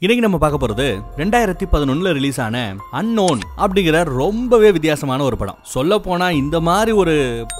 இன்னைக்கு நம்ம பார்க்க போறது ரெண்டாயிரத்தி பதினொன்னுல ரிலீஸ் ஆன அன்னோன் அப்படிங்கிற ரொம்பவே வித்தியாசமான ஒரு படம். சொல்ல போனா இந்த மாதிரி ஒரு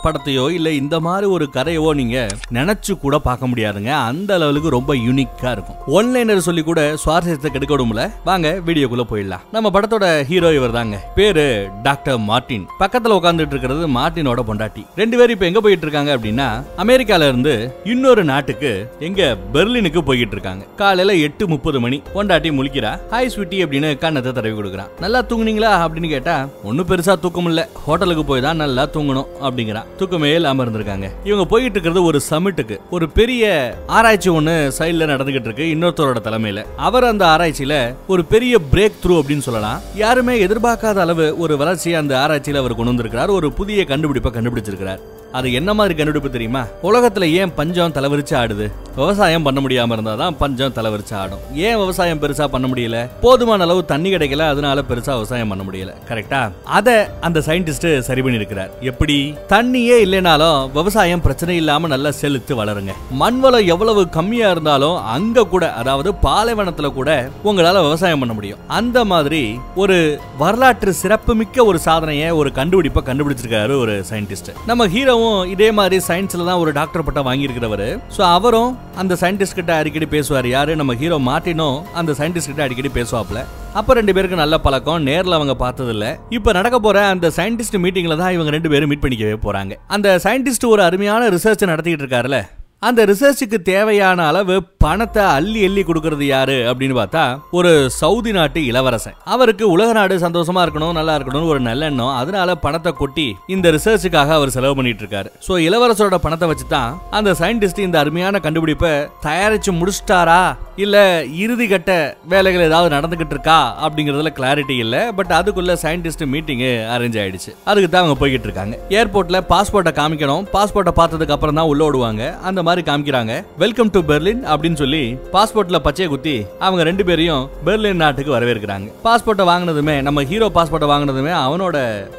படத்தையோ இல்ல இந்த மாதிரி ஒரு கதையவோ நீங்க நினைச்சு கூட பார்க்க முடியாதுங்க. அந்த அளவுக்கு ரொம்ப யூனிக்கா இருக்கும். ஒன்லைனர் சொல்லி கூட சுவாரஸ்யத்தை கெடுக்க விடும்ல. வாங்க வீடியோக்குள்ள போயிடலாம். நம்ம படத்தோட ஹீரோ இவர் தாங்க பேரு டாக்டர் மார்ட்டின் பக்கத்துல உட்காந்துட்டு இருக்கிறது மார்ட்டினோட பொண்டாட்டி. ரெண்டு பேரும் இப்ப எங்க போயிட்டு இருக்காங்க அப்படின்னா அமெரிக்கால இருந்து இன்னொரு நாட்டுக்கு எங்க பெர்லினுக்கு போய்கிட்டு இருக்காங்க. காலையில எட்டு முப்பது மணி. பொண்டாட்டி முழிக்கிறா. ஹாய் ஸ்வீட்டி அப்படின்னு கண்ணத்தை தடவி கொடுக்குறான். நல்லா தூங்குனீங்களா? அப்படின்னு கேட்டா ஒன்னும் பெருசா தூக்கம் இல்ல ஹோட்டலுக்கு போய் தான் நல்லா தூங்கணும் அப்படிங்கிறான் தூக்கமே இல்லாம இருந்திருக்காங்க. இவங்க போயிட்டு இருக்கிறது ஒரு சமிட்டுக்கு. ஒரு பெரிய ஆராய்ச்சி ஒண்ணு சைடுல நடந்துகிட்டு இருக்கு இன்னொருத்தரோட தலைமையில. அவர் அந்த ஆராய்ச்சியில ஒரு பெரிய பிரேக் த்ரூ அப்படின்னு சொல்லலாம். யாருமே எதிர்பார்க்காத அளவு ஒரு வளர்ச்சியை அந்த ஆராய்ச்சியில அவர் கொண்டு வந்திருக்கிறார். ஒரு புதிய கண்டுபிடிப்பை கண்டுபிடிச்சிருக்கிறார். அது என்ன மாதிரி கண்டுபிடிப்பு தெரியுமா? உலகத்துல ஏன் பஞ்சம் தலைவரிச்சு ஆடுது? விவசாயம் பண்ண முடியாம இருந்தாதான் பஞ்சம் தலைவரிச்சு ஆடும். ஏன் விவசாயம் பெருசா பண்ண முடியல? போதுமான அளவு தண்ணி கிடைக்கல அதனால பெருசா விவசாயம் பண்ண முடியல. கரெக்டா அத அந்த சயின்டிஸ்ட் சரி பண்ணி இருக்கிறார் எப்படி? தண்ணியே இல்லைனாலும் விவசாயம் பிரச்சனை இல்லாம நல்லா செலுத்து வளருங்க. மண் வளம் எவ்வளவு கம்மியா இருந்தாலும் அங்க கூட அதாவது பாலைவனத்துல கூட உங்களால விவசாயம் பண்ண முடியும். அந்த மாதிரி ஒரு வரலாற்று சிறப்புமிக்க ஒரு சாதனையை ஒரு கண்டுபிடிப்பை கண்டுபிடிச்சிருக்காரு ஒரு சயின்டிஸ்ட் நம்ம ஹீரோ ஹீரோவும் இதே மாதிரி சயின்ஸ்ல தான் ஒரு டாக்டர் பட்டம் வாங்கியிருக்கிறவர். ஸோ அவரும் அந்த சயின்டிஸ்ட் கிட்ட அடிக்கடி பேசுவார். யாரு? நம்ம ஹீரோ மார்ட்டினும் அந்த சயின்டிஸ்ட் கிட்ட அடிக்கடி பேசுவாப்ல அப்ப ரெண்டு பேருக்கு நல்ல பழக்கம். நேர்ல அவங்க பார்த்தது இல்ல இப்ப நடக்க போற அந்த சயின்டிஸ்ட் மீட்டிங்ல தான் இவங்க ரெண்டு பேரும் மீட் பண்ணிக்கவே போறாங்க. அந்த சயின்டிஸ்ட் ஒரு அருமையான ரிசர்ச் நடத்திட்டு இருக்காருல்ல அந்த ரிசர்ச்சுக்கு தேவையான அளவு பணத்தை அள்ளி அள்ளி கொடுக்கறது யாரு அப்படின்னு பார்த்தா ஒரு சவுதி நாட்டு இளவரசன். அவருக்கு உலக நாடு சந்தோஷமா இருக்கணும் நல்லா இருக்கணும்னு ஒரு நல்லெண்ணம் அதனால பணத்தை கொட்டி இந்த ரிசர்ச்சுக்காக அவர் செலவு பண்ணிட்டு இருக்காரு. ஸோ இளவரசரோட பணத்தை வச்சு தான் அந்த சயின்டிஸ்ட் இந்த அருமையான கண்டுபிடிப்பை தயாரிச்சு முடிச்சிட்டாரா? இல்ல இறுதி கட்ட வேலைகள் ஏதாவது நடந்துகிட்டு இருக்கா? அப்படிங்கறதுல கிளாரிட்டி இல்ல. பட் அதுக்குள்ள சயின்டிஸ்ட் மீட்டிங் அரேஞ்ச் ஆயிடுச்சு. அதுக்கு தான் அவங்க போய்கிட்டு இருக்காங்க. ஏர்போர்ட்ல பாஸ்போர்ட்டை காமிக்கணும். பாஸ்போர்ட்டை பார்த்ததுக்கு அப்புறம் தான் உள்ள விடுவாங்க அந்த மாதிரி காமிக்கிறாங்க. வெல்கம் டு பெர்லின் அப்படின்னு சொல்லி பாஸ்போர்ட்ல பச்சையை குத்தி அவங்க ரெண்டு பேரையும் பெர்லின் நாட்டுக்கு வரவேற்கிறாங்க. பாஸ்போர்ட்டை வாங்கினதுமே நம்ம ஹீரோ பாஸ்போர்ட்டை வாங்கினதுமே அவனோட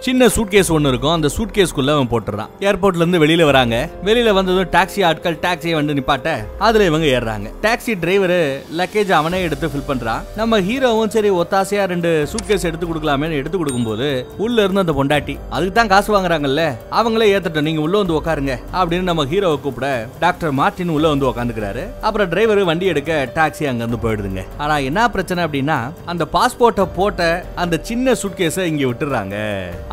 சின்ன சூட்கேஸ் ஒன்று இருக்கும். அந்த சூட்கேஸ்க்குள்ள அவன் போட்டுறான். ஏர்போர்ட்ல இருந்து வெளியில வராங்க. வெளியில வந்ததும் டாக்ஸி ஆட்கள் டாக்ஸியை வந்து நிப்பாட்ட அதுல இவங்க ஏறுறாங்க. டாக்ஸி டிரைவர் லக்கேஜ் அவனே எடுத்து ஃபில் பண்றான். நம்ம ஹீரோவும் சரி ஒத்தாசையா ரெண்டு சூட்கேஸ் எடுத்து கொடுக்கலாமே எடுத்து கொடுக்கும்போது உள்ள இருந்து அந்த பொண்டாட்டி அதுக்கு தான் காசு வாங்குறாங்கல்ல அவங்களே ஏத்தட்டும் நீங்க உள்ள வந்து உட்காருங்க அப்படின்னு நம்ம ஹீரோவை கூப்பிட டாக்டர் மார்ட்டின் உள்ள வந்து உட்காந்துக்கிறாரு அப்புறம் டிரைவர் வண்டி எடுக்க டாக்ஸி அங்க இருந்து போயிடுதுங்க. ஆனா என்ன பிரச்சனை அப்படின்னா அந்த பாஸ்போர்ட்டை போட்ட அந்த சின்ன சூட்கேஸை இங்க விட்டுறாங்க.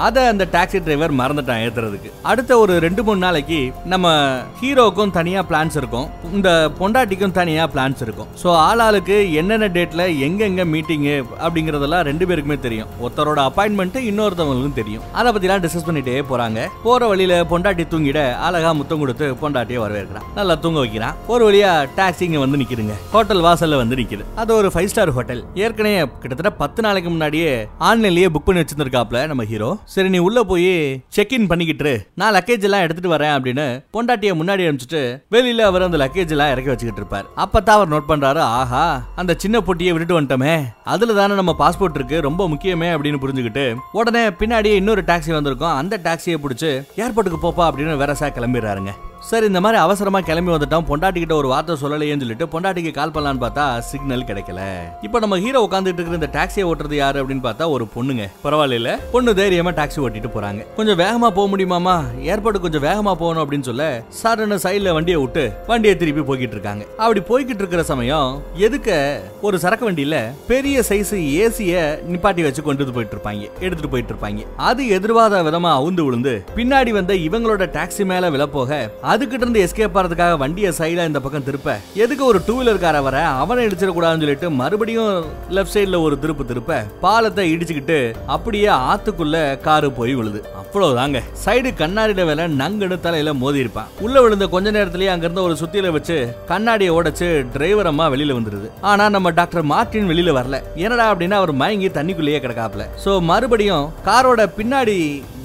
அத அந்த டாக்ஸி டிரைவர் மறந்துட்டான் ஏத்துறதுக்கு. அடுத்த ஒரு ரெண்டு மூணு நாளைக்கு நம்ம ஹீரோக்கும் தனியா பிளான்ஸ் இருக்கும். இந்த பொண்டாட்டிக்கும் தனியா பிளான்ஸ் இருக்கும். சோ ஆளாளுக்கு என்னென்ன டேட்ல எங்கெங்க மீட்டிங் அப்படிங்கறதெல்லாம் ரெண்டு பேருக்குமே தெரியும். ஒருத்தரோட அப்பாயின்மெண்ட் இன்னொருத்தவங்களுக்கும் தெரியும். அதை பற்றிலாம் டிஸ்கஸ் பண்ணிட்டே போறாங்க. போற வழியில பொண்டாட்டி தூங்கிட அழகா முத்தம் கொடுத்து பொண்டாட்டியை வரவேற்கிறான். நல்லா தூங்க வைக்கிறான் ஒரு வழியா டாக்ஸி இங்க வந்து நிக்குதுங்க. ஹோட்டல் வாசல்ல வந்து நிக்குது. அது ஒரு ஃபைவ் ஸ்டார் ஹோட்டல் ஏற்கனவே கிட்டத்தட்ட பத்து நாளைக்கு முன்னாடியே ஆன்லைன்லயே புக் பண்ணி வச்சிருந்திருக்காப்ல நம்ம ஹீரோ சரி நீ உள்ள போய் செக் இன் பண்ணிக்கிட்டு நான் லக்கேஜ் எல்லாம் எடுத்துட்டு வரேன் அப்படின்னு பொண்டாட்டிய முன்னாடி அனுப்பிச்சிட்டு வெளியில அவர் அந்த லக்கேஜ் எல்லாம் இறக்கி வச்சுக்கிட்டு இருப்பார். அப்பதான் அவர் நோட் பண்றாரு ஆஹா அந்த சின்ன பொட்டியை விட்டுட்டு வந்துட்டோமே. அதுல தானே நம்ம பாஸ்போர்ட் இருக்கு ரொம்ப முக்கியமே அப்படின்னு புரிஞ்சுக்கிட்டு உடனே பின்னாடியே இன்னொரு டாக்ஸி வந்திருக்கும். அந்த டாக்ஸியை பிடிச்சி ஏர்போர்ட்டுக்கு போப்பா அப்படின்னு வேறசா கிளம்பிடுறாருங்க. சார் இந்த மாதிரி அவசரமா கிளம்பி வந்துட்டோம் பொண்டாட்டிக்கிட்ட ஒரு வார்த்தை சொல்லலையேன்னு சொல்லிட்டு பொண்டாட்டிக்கு கால் பண்ணலான்னு பார்த்தா சிக்னல் கிடைக்கல. இப்போ நம்ம ஹீரோ உட்காந்துட்டு இருக்கிற இந்த டாக்ஸியை ஓட்டுறது யாரு அப்படின்னு பார்த்தா ஒரு பொண்ணுங்க. பரவாயில்ல பொண்ணு தைரியமா டாக்ஸி ஓட்டிட்டு போறாங்க. கொஞ்சம் வேகமா போக முடியுமாமா ஏர்போர்ட் கொஞ்சம் வேகமா போகணும் அப்படின்னு சொல்ல சாருன்னு சைடில் வண்டியை விட்டு வண்டியை திருப்பி போய்கிட்டு இருக்காங்க. அப்படி போய்கிட்டு இருக்கிற சமயம் எதுக்க ஒரு சரக்கு வண்டியில பெரிய சைஸ் ஏசிய நிப்பாட்டி வச்சு கொண்டு போயிட்டு இருப்பாங்க. எடுத்துட்டு போயிட்டு இருப்பாங்க. அது எதிர்பாராத விதமா அவுந்து விழுந்து பின்னாடி வந்த இவங்களோட டாக்ஸி மேல விழப்போக அதுக்கிட்ட இருந்து எஸ்கேப் ஆகிறதுக்காக வண்டியை சைடாக இந்த பக்கம் திருப்ப. எதுக்கு ஒரு டூ வீலர் வர? அவனை இடிச்சிடக்கூடாதுன்னு சொல்லிட்டு மறுபடியும் லெஃப்ட் சைடில் ஒரு திருப்பு திருப்ப பாலத்தை இடிச்சுக்கிட்டு அப்படியே ஆத்துக்குள்ள காரு போய் விழுது. அவ்வளவுதாங்க. சைடு கண்ணாடியில வேலை நங்குன்னு தலையில மோதி இருப்பான். உள்ள விழுந்த கொஞ்ச நேரத்திலேயே அங்கிருந்த ஒரு சுத்தியில வச்சு கண்ணாடியை உடைச்சு டிரைவர் அம்மா வெளியில வந்துருது. ஆனா நம்ம டாக்டர் மார்டின் வெளியில வரல. என்னடா அப்படின்னா அவர் மயங்கி தண்ணிக்குள்ளேயே கிடக்காப்ல சோ மறுபடியும் காரோட பின்னாடி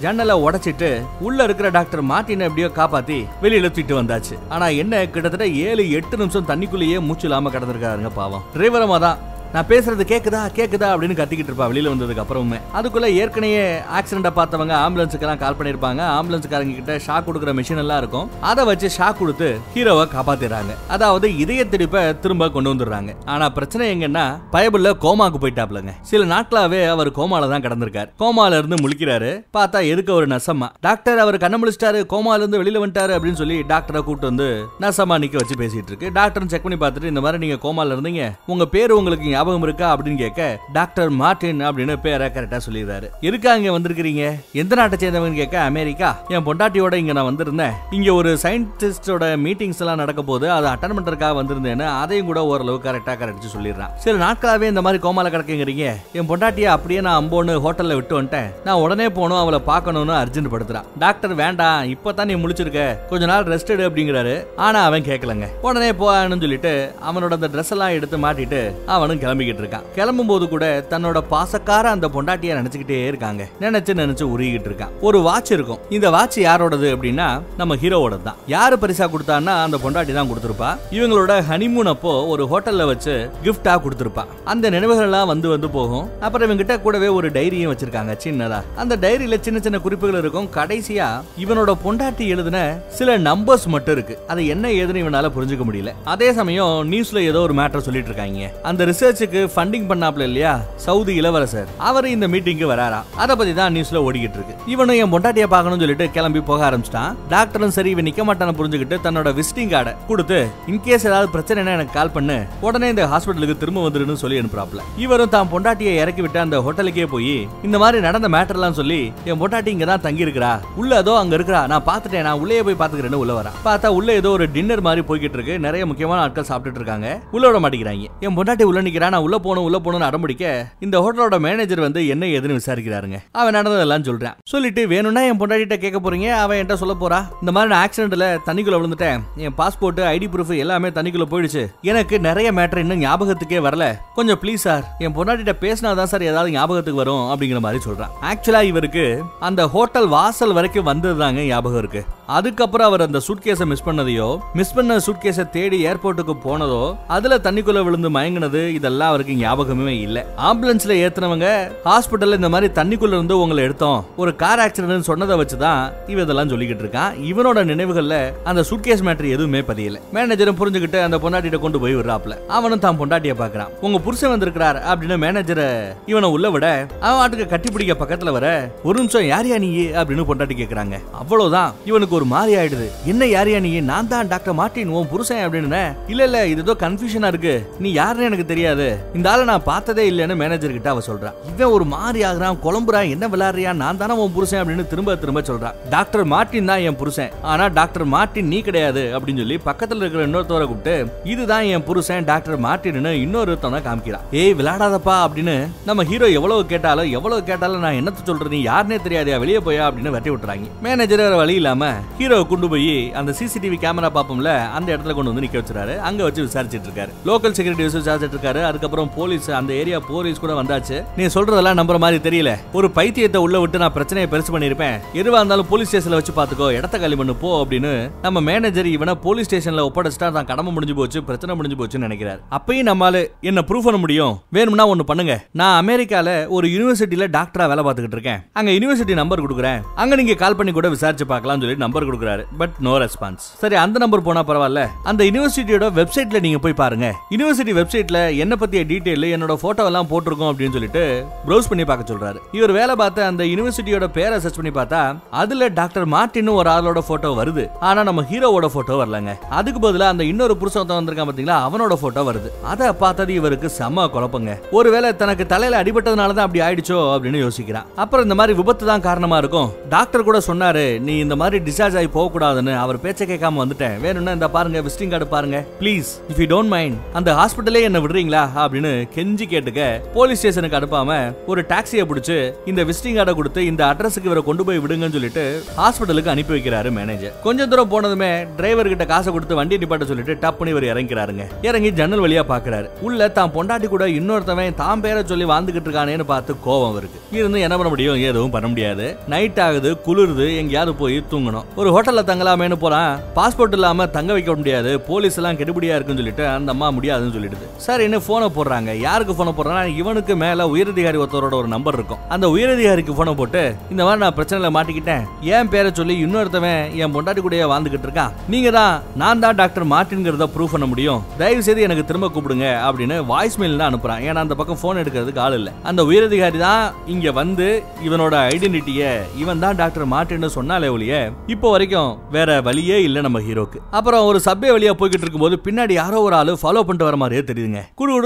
ஜன்னலை உடைச்சிட்டு உள்ள இருக்கிற டாக்டர் மார்டின் எப்படியோ காப்பாத்தி வெளியில தூக்கிட்டு வந்தாச்சு. ஆனா என்ன கிட்டத்தட்ட ஏழு எட்டு நிமிஷம் தண்ணிக்குள்ளேயே மூச்சு இல்லாம கிடந்திருக்காருங்க பாவம். டிரைவரமா தான் நான் பேசுறது கேக்குதா? கேக்குதா? அப்படின்னு கத்திக்கிட்டு இருப்பா. வெளியில வந்ததுக்கு அப்புறமே அதுக்குள்ள ஏற்கனவே ஆக்சிடென்ட பார்த்தவங்க ஆம்புலன்ஸுக்கெல்லாம் கால் பண்ணிருப்பாங்க ஆம்புலன்ஸ்காரங்க கிட்ட ஷாக் கொடுக்குற மிஷின் எல்லாம் இருக்கும். அதை வச்சு ஷாக் கொடுத்து ஹீரோவை காப்பாத்திடுறாங்க. அதாவது இதய துடிப்பை திரும்ப கொண்டு வந்துடுறாங்க. ஆனா பிரச்சனை எங்கன்னா பயபுள்ள கோமாக்கு போயிட்டாப்லங்க. சில நாட்களாவே அவர் கோமால தான் கிடந்திருக்காரு. கோமால இருந்து முழிக்கிறாரு. பார்த்தா எதுக்கு ஒரு நசமா. டாக்டர் அவர் கண்ண முழிச்சிட்டாரு. கோமால இருந்து வெளியில வந்துட்டாரு அப்படின்னு சொல்லி டாக்டரை கூட்டு வந்து நசமா நிக்க வச்சு பேசிட்டு இருக்கு. டாக்டர் செக் பண்ணி பார்த்துட்டு இந்த மாதிரி நீங்க கோமால இருந்தீங்க. உங்க பேர் உங்களுக்கு ஞாபகம் இருக்கா அப்படின்னு கேட்க டாக்டர் மார்டின் அப்படின்னு பேரை கரெக்டா சொல்லிடுறாரு. இருக்கா இங்க வந்திருக்கிறீங்க? எந்த நாட்டை சேர்ந்தவங்க கேட்க அமெரிக்கா. என் பொண்டாட்டியோட இங்க நான் வந்திருந்தேன். இங்க ஒரு சயின்டிஸ்டோட மீட்டிங்ஸ் எல்லாம் நடக்க போது அதை அட்டன் பண்றதுக்காக வந்திருந்தேன்னு அதையும் கூட ஓரளவு கரெக்டா கரெக்ட் சொல்லிடுறான். சில நாட்களாவே இந்த மாதிரி கோமால கிடக்குங்கிறீங்க. என் பொண்டாட்டியை அப்படியே நான் அம்போன்னு ஹோட்டல்ல விட்டு வந்துட்டேன். நான் உடனே போகணும் அவளை பார்க்கணும்னு அர்ஜென்ட் படுத்துறான். டாக்டர் வேண்டாம் இப்பதான் நீ முழிச்சிருக்க. கொஞ்ச நாள் ரெஸ்ட் எடு அப்படிங்கிறாரு. ஆனா அவன் கேட்கலங்க. உடனே போன்னு சொல்லிட்டு அவனோட அந்த ட்ரெஸ் எல்லாம் எடுத்து மாட்டிட்டு அவனும் கிளம்பிக்கிட்டு இருக்கான் கிளம்பும் போது கூட தன்னோட பாசக்கார அந்த பொண்டாட்டிய நினைச்சுக்கிட்டே இருக்காங்க. நினைச்சு நினைச்சு உருகிட்டு இருக்கான். ஒரு வாட்ச் இருக்கும். இந்த வாட்ச் யாரோடது அப்படின்னா நம்ம ஹீரோவோட தான். யாரு பரிசா கொடுத்தான்னா அந்த பொண்டாட்டி தான் கொடுத்துருப்பா. இவங்களோட ஹனிமூன் அப்போ ஒரு ஹோட்டல்ல வச்சு கிஃப்டா கொடுத்துருப்பா. அந்த நினைவுகள் எல்லாம் வந்து வந்து போகும். அப்புறம் இவங்கிட்ட கூடவே ஒரு டைரியும் வச்சிருக்காங்க சின்னதா. அந்த டைரியில சின்ன சின்ன குறிப்புகள் இருக்கும். கடைசியா இவனோட பொண்டாட்டி எழுதின சில நம்பர்ஸ் மட்டும் இருக்கு. அது என்ன ஏதுன்னு இவனால புரிஞ்சுக்க முடியல. அதே சமயம் நியூஸ்ல ஏதோ ஒரு மேட்டர் சொல்லிட்டு இருக்காங்க. அந்த ரிசர்ச் ரிசர்ச்சுக்கு ஃபண்டிங் பண்ணாப்ல இல்லையா? சவுதி இளவரசர். அவர் இந்த மீட்டிங்க்கு வராரா? அதை பத்தி தான் நியூஸ்ல ஓடிக்கிட்டு இருக்கு. இவனும் என் பொண்டாட்டிய பார்க்கணும்னு சொல்லிட்டு கிளம்பி போக ஆரம்பிச்சிட்டான். டாக்டரும் சரி இவன் நிக்க மாட்டான புரிஞ்சுக்கிட்டு தன்னோட விசிட்டிங் கார்டை கொடுத்து இன்கேஸ் ஏதாவது பிரச்சனைனா எனக்கு கால் பண்ணு. உடனே இந்த ஹாஸ்பிட்டலுக்கு திரும்ப வந்துருன்னு சொல்லி அனுப்புறாப்ல இவரும் தான் பொண்டாட்டியை இறக்கி விட்டு அந்த ஹோட்டலுக்கே போய் இந்த மாதிரி நடந்த மேட்டர்லாம் சொல்லி என் பொண்டாட்டி இங்க தான் தங்கி இருக்கிறா உள்ள ஏதோ அங்க இருக்கிறா. நான் பார்த்துட்டேன். நான் உள்ளே போய் பாத்துக்கிறேன்னு உள்ள வரா பார்த்தா உள்ள ஏதோ ஒரு டின்னர் மாதிரி போய்கிட்டு இருக்கு. நிறைய முக்கியமான ஆட்கள் சாப்பிட்டுட்டு இருக்காங்க. உள்ள விட மாட்டேங்கிறாங்க. என் பொண்டாட்டி உள்ள நிக்கிறா நான் உள்ள போகணும் உள்ள போகணும்னு அடம்பிடிக்க இந்த ஹோட்டலோட மேனேஜர் வந்து என்ன ஏதுன்னு விசாரிக்கிறாருங்க. அவன் நடந்ததெல்லாம் சொல்றான். சொல்லிட்டு வேணும்னா என் பொண்டாட்டிட்ட கேட்க போறீங்க? அவன் என்கிட்ட சொல்ல போறா? இந்த மாதிரி நான் ஆக்சிடென்ட்ல தண்ணிக்குள்ள விழுந்துட்டேன். என் பாஸ்போர்ட் ஐடி ப்ரூஃப் எல்லாமே தண்ணிக்குள்ள போயிடுச்சு. எனக்கு நிறைய மேட்டர் இன்னும் ஞாபகத்துக்கே வரல. கொஞ்சம் ப்ளீஸ் சார் என் பொண்டாட்டிட்ட பேசினாதான் சார் ஏதாவது ஞாபகத்துக்கு வரும் அப்படிங்கிற மாதிரி சொல்றான். ஆக்சுவலா இவருக்கு அந்த ஹோட்டல் வாசல் வரைக்கும் வந்ததுதாங்க ஞாபகம் இருக்கு. அதுக்கப்புறம் அவர் அந்த சூட்கேஸை மிஸ் பண்ணதையோ மிஸ் பண்ண சூட்கேஸை தேடி ஏர்போர்ட்டுக்கு போனதோ அதுல தண்ணிக்குள்ள விழுந்து மயங்கினது இதெல்லாம் அவருக்கு ஞாபகமே இல்ல. ஆம்புலன்ஸ்ல ஏத்துனவங்க ஹாஸ்பிட்டல்ல இந்த மாதிரி தண்ணிக்குள்ள இருந்து உங்களை எடுத்தோம். ஒரு கார் ஆக்சிடென்ட் சொன்னதை வச்சுதான் இவ இதெல்லாம் சொல்லிக்கிட்டு இருக்கான். இவனோட நினைவுகள்ல அந்த சுட்கேஸ் மேட்டர் எதுவுமே பதியல. மேனேஜரும் புரிஞ்சுக்கிட்டு அந்த பொண்டாட்டிட்ட கொண்டு போய் விடுறாப்ல. அவனும் தான் பொண்டாட்டிய பாக்குறான் உங்க புருஷன் வந்திருக்கிறார் அப்படின்னு மேனேஜரை இவனை உள்ள விட அவன் ஆட்டுக்கு கட்டிப்பிடிக்க பக்கத்துல வர ஒரு நிமிஷம் யாரியா நீ? அப்படின்னு பொண்டாட்டி கேக்குறாங்க. அவ்வளவுதான். இவனுக்கு ஒரு மாதிரி ஆயிடுது. என்ன யாரியா நீ? நான் தான் டாக்டர் மார்ட்டின் உன் புருஷன் அப்படின்னு இல்ல இல்ல இது ஏதோ கன்ஃபியூஷனா இருக்கு. நீ யாருன்னு எனக்கு தெரியாது. இந்த ஆளை நான் பார்த்ததே இல்லைன்னு மேனேஜர் கிட்ட அவ சொல்றான் இவன் ஒரு மாதிரி ஆகுறான் குழம்புறான் என்ன விளையாடுறியா நான் தானே உன் புருஷன் அப்படின்னு திரும்ப திரும்ப சொல்றான் டாக்டர் மார்ட்டின் தான் என் புருஷன். ஆனா டாக்டர் மார்ட்டின் நீ கிடையாது அப்படின்னு சொல்லி பக்கத்துல இருக்கிற இன்னொருத்தவரை கூப்பிட்டு இதுதான் என் புருஷன் டாக்டர் மார்ட்டின்னு இன்னொருத்தவனை காமிக்கிறான் ஏய் விளையாடாதப்பா அப்படின்னு நம்ம ஹீரோ எவ்வளவு கேட்டாலும் எவ்வளவு கேட்டாலும் நான் என்னத்த சொல்றது? நீ யாருனே தெரியாதியா வெளியே போயா? அப்படின்னு வெட்டி விட்டுறாங்க. மேனேஜர் வேற வழி இல்லாம ஹீரோவை கொண்டு போய் அந்த சிசிடிவி கேமரா பாப்போம்ல அந்த இடத்துல கொண்டு வந்து நிக்க வச்சிருக்காரு. அங்க வச்சு விசாரிச்சிட்டு இருக்காரு. லோக்கல் செக்யூரிட்டி விசாரிச்சிட்டு இருக்காரு. அதுக்கப்புறம் போலீஸ் அந்த ஏரியா போலீஸ் கூட வந்தாச்சு. நீ சொல்றதெல்லாம் நம்புற மாதிரி தெரியல. ஒரு பைத்தியத்தை உள்ள விட்டு நான் பிரச்சனையை பெருசு பண்ணிருப்பேன் எதுவா இருந்தாலும் போலீஸ் ஸ்டேஷன்ல வச்சு பாத்துக்கோ இடத்த காலி பண்ணு போ அப்படின்னு நம்ம மேனேஜர் இவனை போலீஸ் ஸ்டேஷன்ல ஒப்படைச்சிட்டா தான் கடமை முடிஞ்சு போச்சு பிரச்சனை முடிஞ்சு போச்சுன்னு நினைக்கிறார். அப்பயும் நம்மால என்ன ப்ரூஃப் பண்ண முடியும்? வேணும்னா ஒண்ணு பண்ணுங்க. நான் அமெரிக்கால ஒரு யூனிவர்சிட்டியில டாக்டரா வேலை பார்த்துக்கிட்டு இருக்கேன். அங்க யூனிவர்சிட்டி நம்பர் கொடுக்குறேன். அங்க நீங்க கால் பண்ணி கூட விசாரிச்சு பார்க்கலாம்னு சொல்லி நம்பர் கொடுக்குறாரு. பட் நோ ரெஸ்பான்ஸ் சரி அந்த நம்பர் போனா பரவாயில்ல. அந்த யூனிவர்சிட்டியோட வெப்சைட்ல நீங்க போய் பாருங்க. யூனிவர்சிட்டி வெப்சைட்ல என்ன பற்றிய டீட்டெயில் என்னோட ஃபோட்டோவெல்லாம் எல்லாம் போட்டிருக்கோம் அப்படின்னு சொல்லிட்டு ப்ரௌஸ் பண்ணி பார்க்க சொல்றாரு. இவர் வேலை பார்த்த அந்த யூனிவர்சிட்டியோட பேரை சர்ச் பண்ணி பார்த்தா அதில் டாக்டர் மார்டின் ஒரு ஆளோட ஃபோட்டோ வருது. ஆனால் நம்ம ஹீரோவோட ஃபோட்டோ வரலங்க. அதுக்கு பதிலாக அந்த இன்னொரு புருஷன் வந்திருக்கான் பார்த்தீங்களா அவனோட ஃபோட்டோ வருது. அதை பார்த்தது இவருக்கு செம்ம குழப்பங்க. ஒருவேளை தனக்கு தலையில் அடிபட்டதுனால தான் அப்படி ஆயிடுச்சோ அப்படின்னு யோசிக்கிறான். அப்புறம் இந்த மாதிரி விபத்து தான் காரணமா இருக்கும். டாக்டர் கூட சொன்னாரு நீ இந்த மாதிரி டிஸ்சார்ஜ் ஆகி போகக்கூடாதுன்னு அவர் பேச்சை கேட்காம வந்துட்டேன். வேணும்னா இந்த பாருங்க விசிட்டிங் கார்டு பாருங்க. Please if you don't mind அந்த ஹாஸ்பிட்டலே என்ன விடுறீங்களா? அப்படின்னு கெஞ்சி கேட்டுக்க போலீஸ் ஸ்டேஷனுக்கு அனுப்பாம ஒரு டாக்ஸியை பிடிச்சு இந்த விசிட்டிங் கார்டை கொடுத்து இந்த அட்ரஸுக்கு இவரை கொண்டு போய் விடுங்கன்னு சொல்லிட்டு ஹாஸ்பிட்டலுக்கு அனுப்பி வைக்கிறாரு மேனேஜர் கொஞ்சம் தூரம் போனதுமே டிரைவர் கிட்ட காசை கொடுத்து வண்டி நிப்பாட்ட சொல்லிட்டு டப் பண்ணி இவர் இறங்கிறாருங்க. இறங்கி ஜன்னல் வழியா பாக்குறாரு. உள்ள தான் பொண்டாட்டி கூட இன்னொருத்தவன் தான் பேரை சொல்லி வாழ்ந்துகிட்டு இருக்கானேன்னு பார்த்து கோவம் இருக்கு இருந்து என்ன பண்ண முடியும்? எதுவும் பண்ண முடியாது. நைட் ஆகுது குளிருது எங்கேயாவது போய் தூங்கணும். ஒரு ஹோட்டல்ல தங்கலாமேன்னு போறான். பாஸ்போர்ட் இல்லாம தங்க வைக்க முடியாது. போலீஸ் எல்லாம் கெடுபடியா இருக்குன்னு சொல்லிட்டு அந்த அம்மா முடியாதுன்னு சொல்லிடுது. சார் என்ன போன் போடுறாங்க. யாருக்கு ஃபோனை போடுறாங்கன்னா இவனுக்கு மேல உயரதிகாரி ஒருத்தரோட ஒரு நம்பர் இருக்கும். அந்த உயரதிகாரிக்கு ஃபோனை போட்டு இந்த மாதிரி நான் பிரச்சனையில மாட்டிக்கிட்டேன். என் பேரை சொல்லி இன்னொருத்தவன் என் பொண்டாட்டி கூடயே வாழ்ந்துகிட்டு இருக்கான். நீங்க தான் நான் தான் டாக்டர் மார்டின்ங்கிறத ப்ரூவ் பண்ண முடியும். தயவு செய்து எனக்கு திரும்ப கூப்பிடுங்க அப்படின்னு வாய்ஸ் மெயில் தான் அனுப்புறான். ஏன்னா அந்த பக்கம் ஃபோன் எடுக்கிறதுக்கு ஆள் இல்லை. அந்த உயரதிகாரி தான் இங்க வந்து இவனோட ஐடென்டிட்டியை இவன் தான் டாக்டர் மார்டின்னு சொன்னாலே ஒழிய இப்போ வரைக்கும் வேற வழியே இல்லை நம்ம ஹீரோக்கு. அப்புறம் ஒரு சப்வே வழியா போய்கிட்டு இருக்கும்போது பின்னாடி யாரோ ஒரு ஆளு ஃபாலோ பண்ணிட்டு வர மாதிரியே தெரியுதுங்க.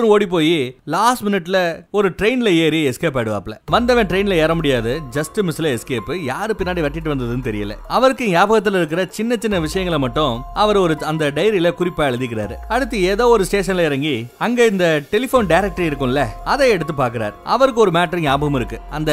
குடுகுடுன்னு ஓடி போய் லாஸ்ட் மினிட்ல ஒரு ட்ரெயின்ல ஏறி எஸ்கேப் ஆயிடுவாப்ல. வந்தவன் ட்ரெயின்ல ஏற முடியாது. ஜஸ்ட் மிஸ்ல எஸ்கேப் யாரு பின்னாடி வெட்டிட்டு வந்ததுன்னு தெரியல. அவருக்கு ஞாபகத்துல இருக்கிற சின்ன சின்ன விஷயங்களை மட்டும் அவர் ஒரு அந்த டைரியில குறிப்பா எழுதிக்கிறாரு. அடுத்து ஏதோ ஒரு ஸ்டேஷன்ல இறங்கி அங்க இந்த டெலிபோன் டைரக்டரி இருக்கும்ல அதை எடுத்து பாக்குறாரு அவருக்கு ஒரு மேட்டர் ஞாபகம் இருக்கு. அந்த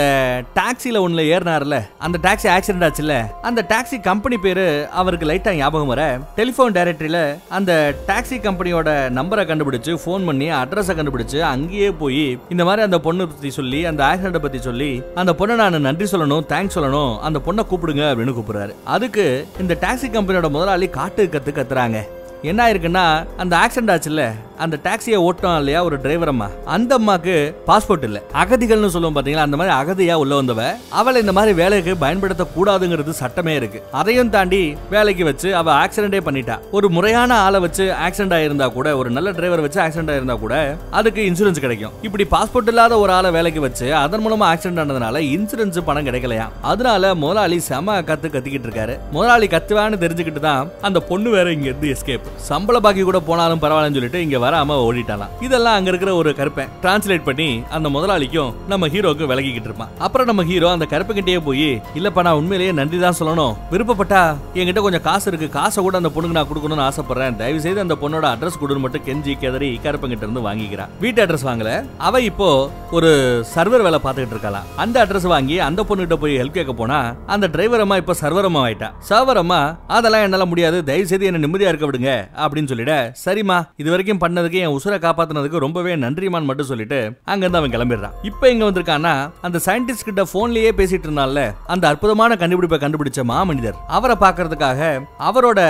டாக்ஸில ஒண்ணுல ஏறினார்ல அந்த டாக்ஸி ஆக்சிடென்ட் ஆச்சுல அந்த டாக்ஸி கம்பெனி பேரு அவருக்கு லைட்டா ஞாபகம் வர டெலிபோன் டைரக்டரியில அந்த டாக்ஸி கம்பெனியோட நம்பரை கண்டுபிடிச்சு போன் பண்ணி அட்ரஸ் கண்டுபிடிச்சு அங்கேயே போய் இந்த மாதிரி அந்த பொண்ணு பத்தி சொல்லி அந்த ஆக்சிடென்ட் பத்தி சொல்லி அந்த பொண்ணை நான் நன்றி சொல்லணும் தேங்க்ஸ் சொல்லணும் அந்த பொண்ணை கூப்பிடுங்க அப்படின்னு கூப்பிடுறாரு. அதுக்கு இந்த டாக்ஸி கம்பெனியோட முதலாளி காட்டு கத்து கத்துறாங்க. என்ன ஆயிருக்குன்னா அந்த ஆக்சிடென்ட் ஆச்சுல்ல? அந்த டாக்ஸியை ஓட்டம் இல்லையா ஒரு டிரைவர் அம்மா. அந்த அம்மாக்கு பாஸ்போர்ட் இல்லை. அகதிகள்னு சொல்லுவோம் பாத்தீங்களா அந்த மாதிரி அகதியா உள்ள வந்தவ அவளை இந்த மாதிரி வேலைக்கு பயன்படுத்த கூடாதுங்கிறது சட்டமே இருக்கு. அதையும் தாண்டி வேலைக்கு வச்சு அவ ஆக்சிடென்டே பண்ணிட்டா. ஒரு முறையான ஆளை வச்சு ஆக்சிடென்ட் ஆயிருந்தா கூட ஒரு நல்ல டிரைவர் வச்சு ஆக்சிடென்ட் ஆயிருந்தா கூட அதுக்கு இன்சூரன்ஸ் கிடைக்கும். இப்படி பாஸ்போர்ட் இல்லாத ஒரு ஆளை வேலைக்கு வச்சு அதன் மூலமா ஆக்சிடென்ட் ஆனதுனால இன்சூரன்ஸ் பணம் கிடைக்கலையா? அதனால முதலாளி செம கத்து கத்திக்கிட்டு இருக்காரு. முதலாளி கத்துவான்னு தெரிஞ்சுக்கிட்டு தான் அந்த பொண்ணு வேற இங்க இருந்து எஸ்கேப் சம்பள பாக்கி கூட போனாலும் பரவாயில்லன்னு சொல்லிட்டு இங்க வராம ஓடிட்டாலாம். இதெல்லாம் அங்க இருக்கிற ஒரு கருப்பை டிரான்ஸ்லேட் பண்ணி அந்த முதலாளிக்கும் நம்ம ஹீரோக்கும் விலகிக்கிட்டு இருப்பான். அப்புறம் நம்ம ஹீரோ அந்த கருப்புக்கிட்டே போய் இல்லப்பா நான் உண்மையிலேயே நன்றி தான் சொல்லணும். விருப்பப்பட்டா என்கிட்ட கொஞ்சம் காசு இருக்கு. காசை கூட அந்த பொண்ணுக்கு நான் கொடுக்கணும்னு ஆசைப்படுறேன். தயவு செய்து அந்த பொண்ணோட அட்ரஸ் கொடுன்னு மட்டும் கெஞ்சி கெதறி கருப்பங்கிட்ட இருந்து வாங்கிக்கிறான் வீட்டு அட்ரஸ் வாங்கல. அவ இப்போ ஒரு சர்வர் வேலை பார்த்துக்கிட்டு இருக்கலாம் அந்த அட்ரஸ் வாங்கி அந்த பொண்ணுகிட்ட போய் ஹெல்ப் கேட்க போனா அந்த டிரைவர் அம்மா இப்ப சர்வர் அம்மா ஆயிட்டா சர்வர் அம்மா அதெல்லாம் என்னால முடியாது. தயவு செய்து என்ன நிம்மதியா இருக்க விடுங்க. அப்படின்னு சொல்லிட சரிம்மா இது வரைக்கும் பண்ணதுக்கு என் உசுரை காப்பாத்தினதுக்கு ரொம்பவே நன்றிமான்னு மட்டும் சொல்லிட்டு அங்க இருந்து அவன் கிளம்பிடுறான். இப்போ எங்க வந்திருக்கான்னா அந்த சயின்டிஸ்ட் கிட்ட போன்லயே பேசிட்டு இருந்தால அந்த அற்புதமான கண்டுபிடிப்பை கண்டுபிடிச்ச மாமனிதர். அவரை பார்க்கறதுக்காக அவரோட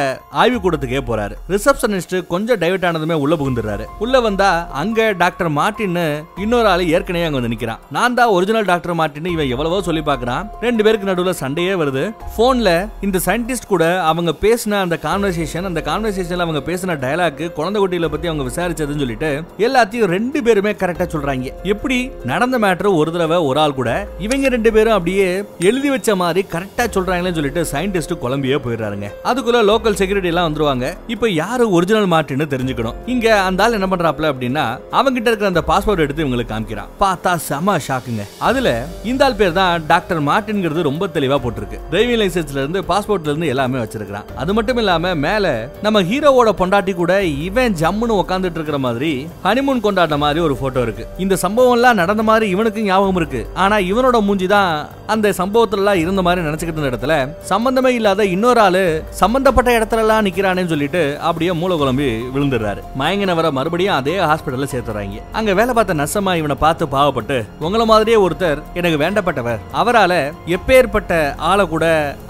ஆய்வு கூடத்துக்கே போறாரு. ரிசப்ஷனிஸ்ட் கொஞ்சம் டைவர்ட் ஆனதுமே உள்ள புகுந்துறாரு உள்ள வந்தா அங்க டாக்டர் மார்டின்னு இன்னொரு ஆளு ஏற்கனவே அங்க வந்து நிக்கிறான். நான் தான் ஒரிஜினல் டாக்டர் மார்ட்டின் இவன் எவ்வளவோ சொல்லி பாக்குறான் ரெண்டு பேருக்கு நடுவுல சண்டையே வருது. போன்ல இந்த சயின்டிஸ்ட் கூட அவங்க பேசின அந்த கான்வர்சேஷன் அந்த கான்வர்சேஷன்ல அவங்க பேசின டயலாக் குழந்தை குட்டியில பத்தி அவங்க விசாரிச்சதுன்னு சொல்லிட்டு எல்லாத்தையும் ரெண்டு பேருமே கரெக்டா சொல்றாங்க. எப்படி? நடந்த மேட்டர் ஒரு தடவை ஒரு ஆள் கூட இவங்க ரெண்டு பேரும் அப்படியே எழுதி வச்ச மாதிரி கரெக்டா சொல்றாங்களேன்னு சொல்லிட்டு சயின்டிஸ்ட் குழம்பியே போயிடுறாருங்க. அதுக்குள்ள லோக்கல் செக்யூரிட்டி எல்லாம் வந்துருவாங்க. இப்போ யாரு ஒரிஜினல் மார்ட்டின்னு தெரிஞ்சுக்கணும். இங்க அந்த ஆள் என்ன பண்றாப்ல அப்படின்னா அவங்கிட்ட இருக்கிற அந்த பாஸ்போர்ட் எடுத்து இவங்களுக்கு காமிக்கிறான். பார்த்தா செம ஷாக்குங்க அதுல இந்த ஆள் பேர் தான் டாக்டர் மார்ட்டின்ங்கிறது ரொம்ப தெளிவா போட்டிருக்கு. டிரைவிங் லைசன்ஸ்ல இருந்து பாஸ்போர்ட்ல இருந்து எல்லாமே வச்சிருக்கான் அது மட்டும் இல்லாம மேல நம்ம ஹீரோவோட பொண்டாட்டி கூட இவன் ஜம்முன்னு உட்காந்துட்டு இருக்கிற மாதிரி ஹனிமூன் கொண்டாடின மாதிரி ஒரு போட்டோ இருக்கு. இந்த சம்பவம் எல்லாம் நடந்த மாதிரி இவனுக்கு ஞாபகம் இருக்கு. ஆனா இவனோட மூஞ்சி தான் அந்த சம்பவத்துல எல்லாம் இருந்த மாதிரி நினைச்சுக்கிட்டு இருந்த இடத்துல சம்பந்தமே இல்லாத இன்னொரு ஆளு சம்பந்தப்பட்ட இடத்துல எல்லாம் நிக்கிறானேன்னு சொல்லிட்டு அப்படியே மூல குழம்பி விழுந்துடுறாரு. மயங்கினவரை மறுபடியும் அதே ஹாஸ்பிட்டல்ல சேர்த்துறாங்க. அங்க வேலை பார்த்த நர்சம்மா இவனை பார்த்து பாவப்பட்டு உங்களை மாதிரியே ஒருத்தர் எனக்கு வேண்டப்பட்டவர். அவரால எப்பேற்பட்ட ஆளை கூட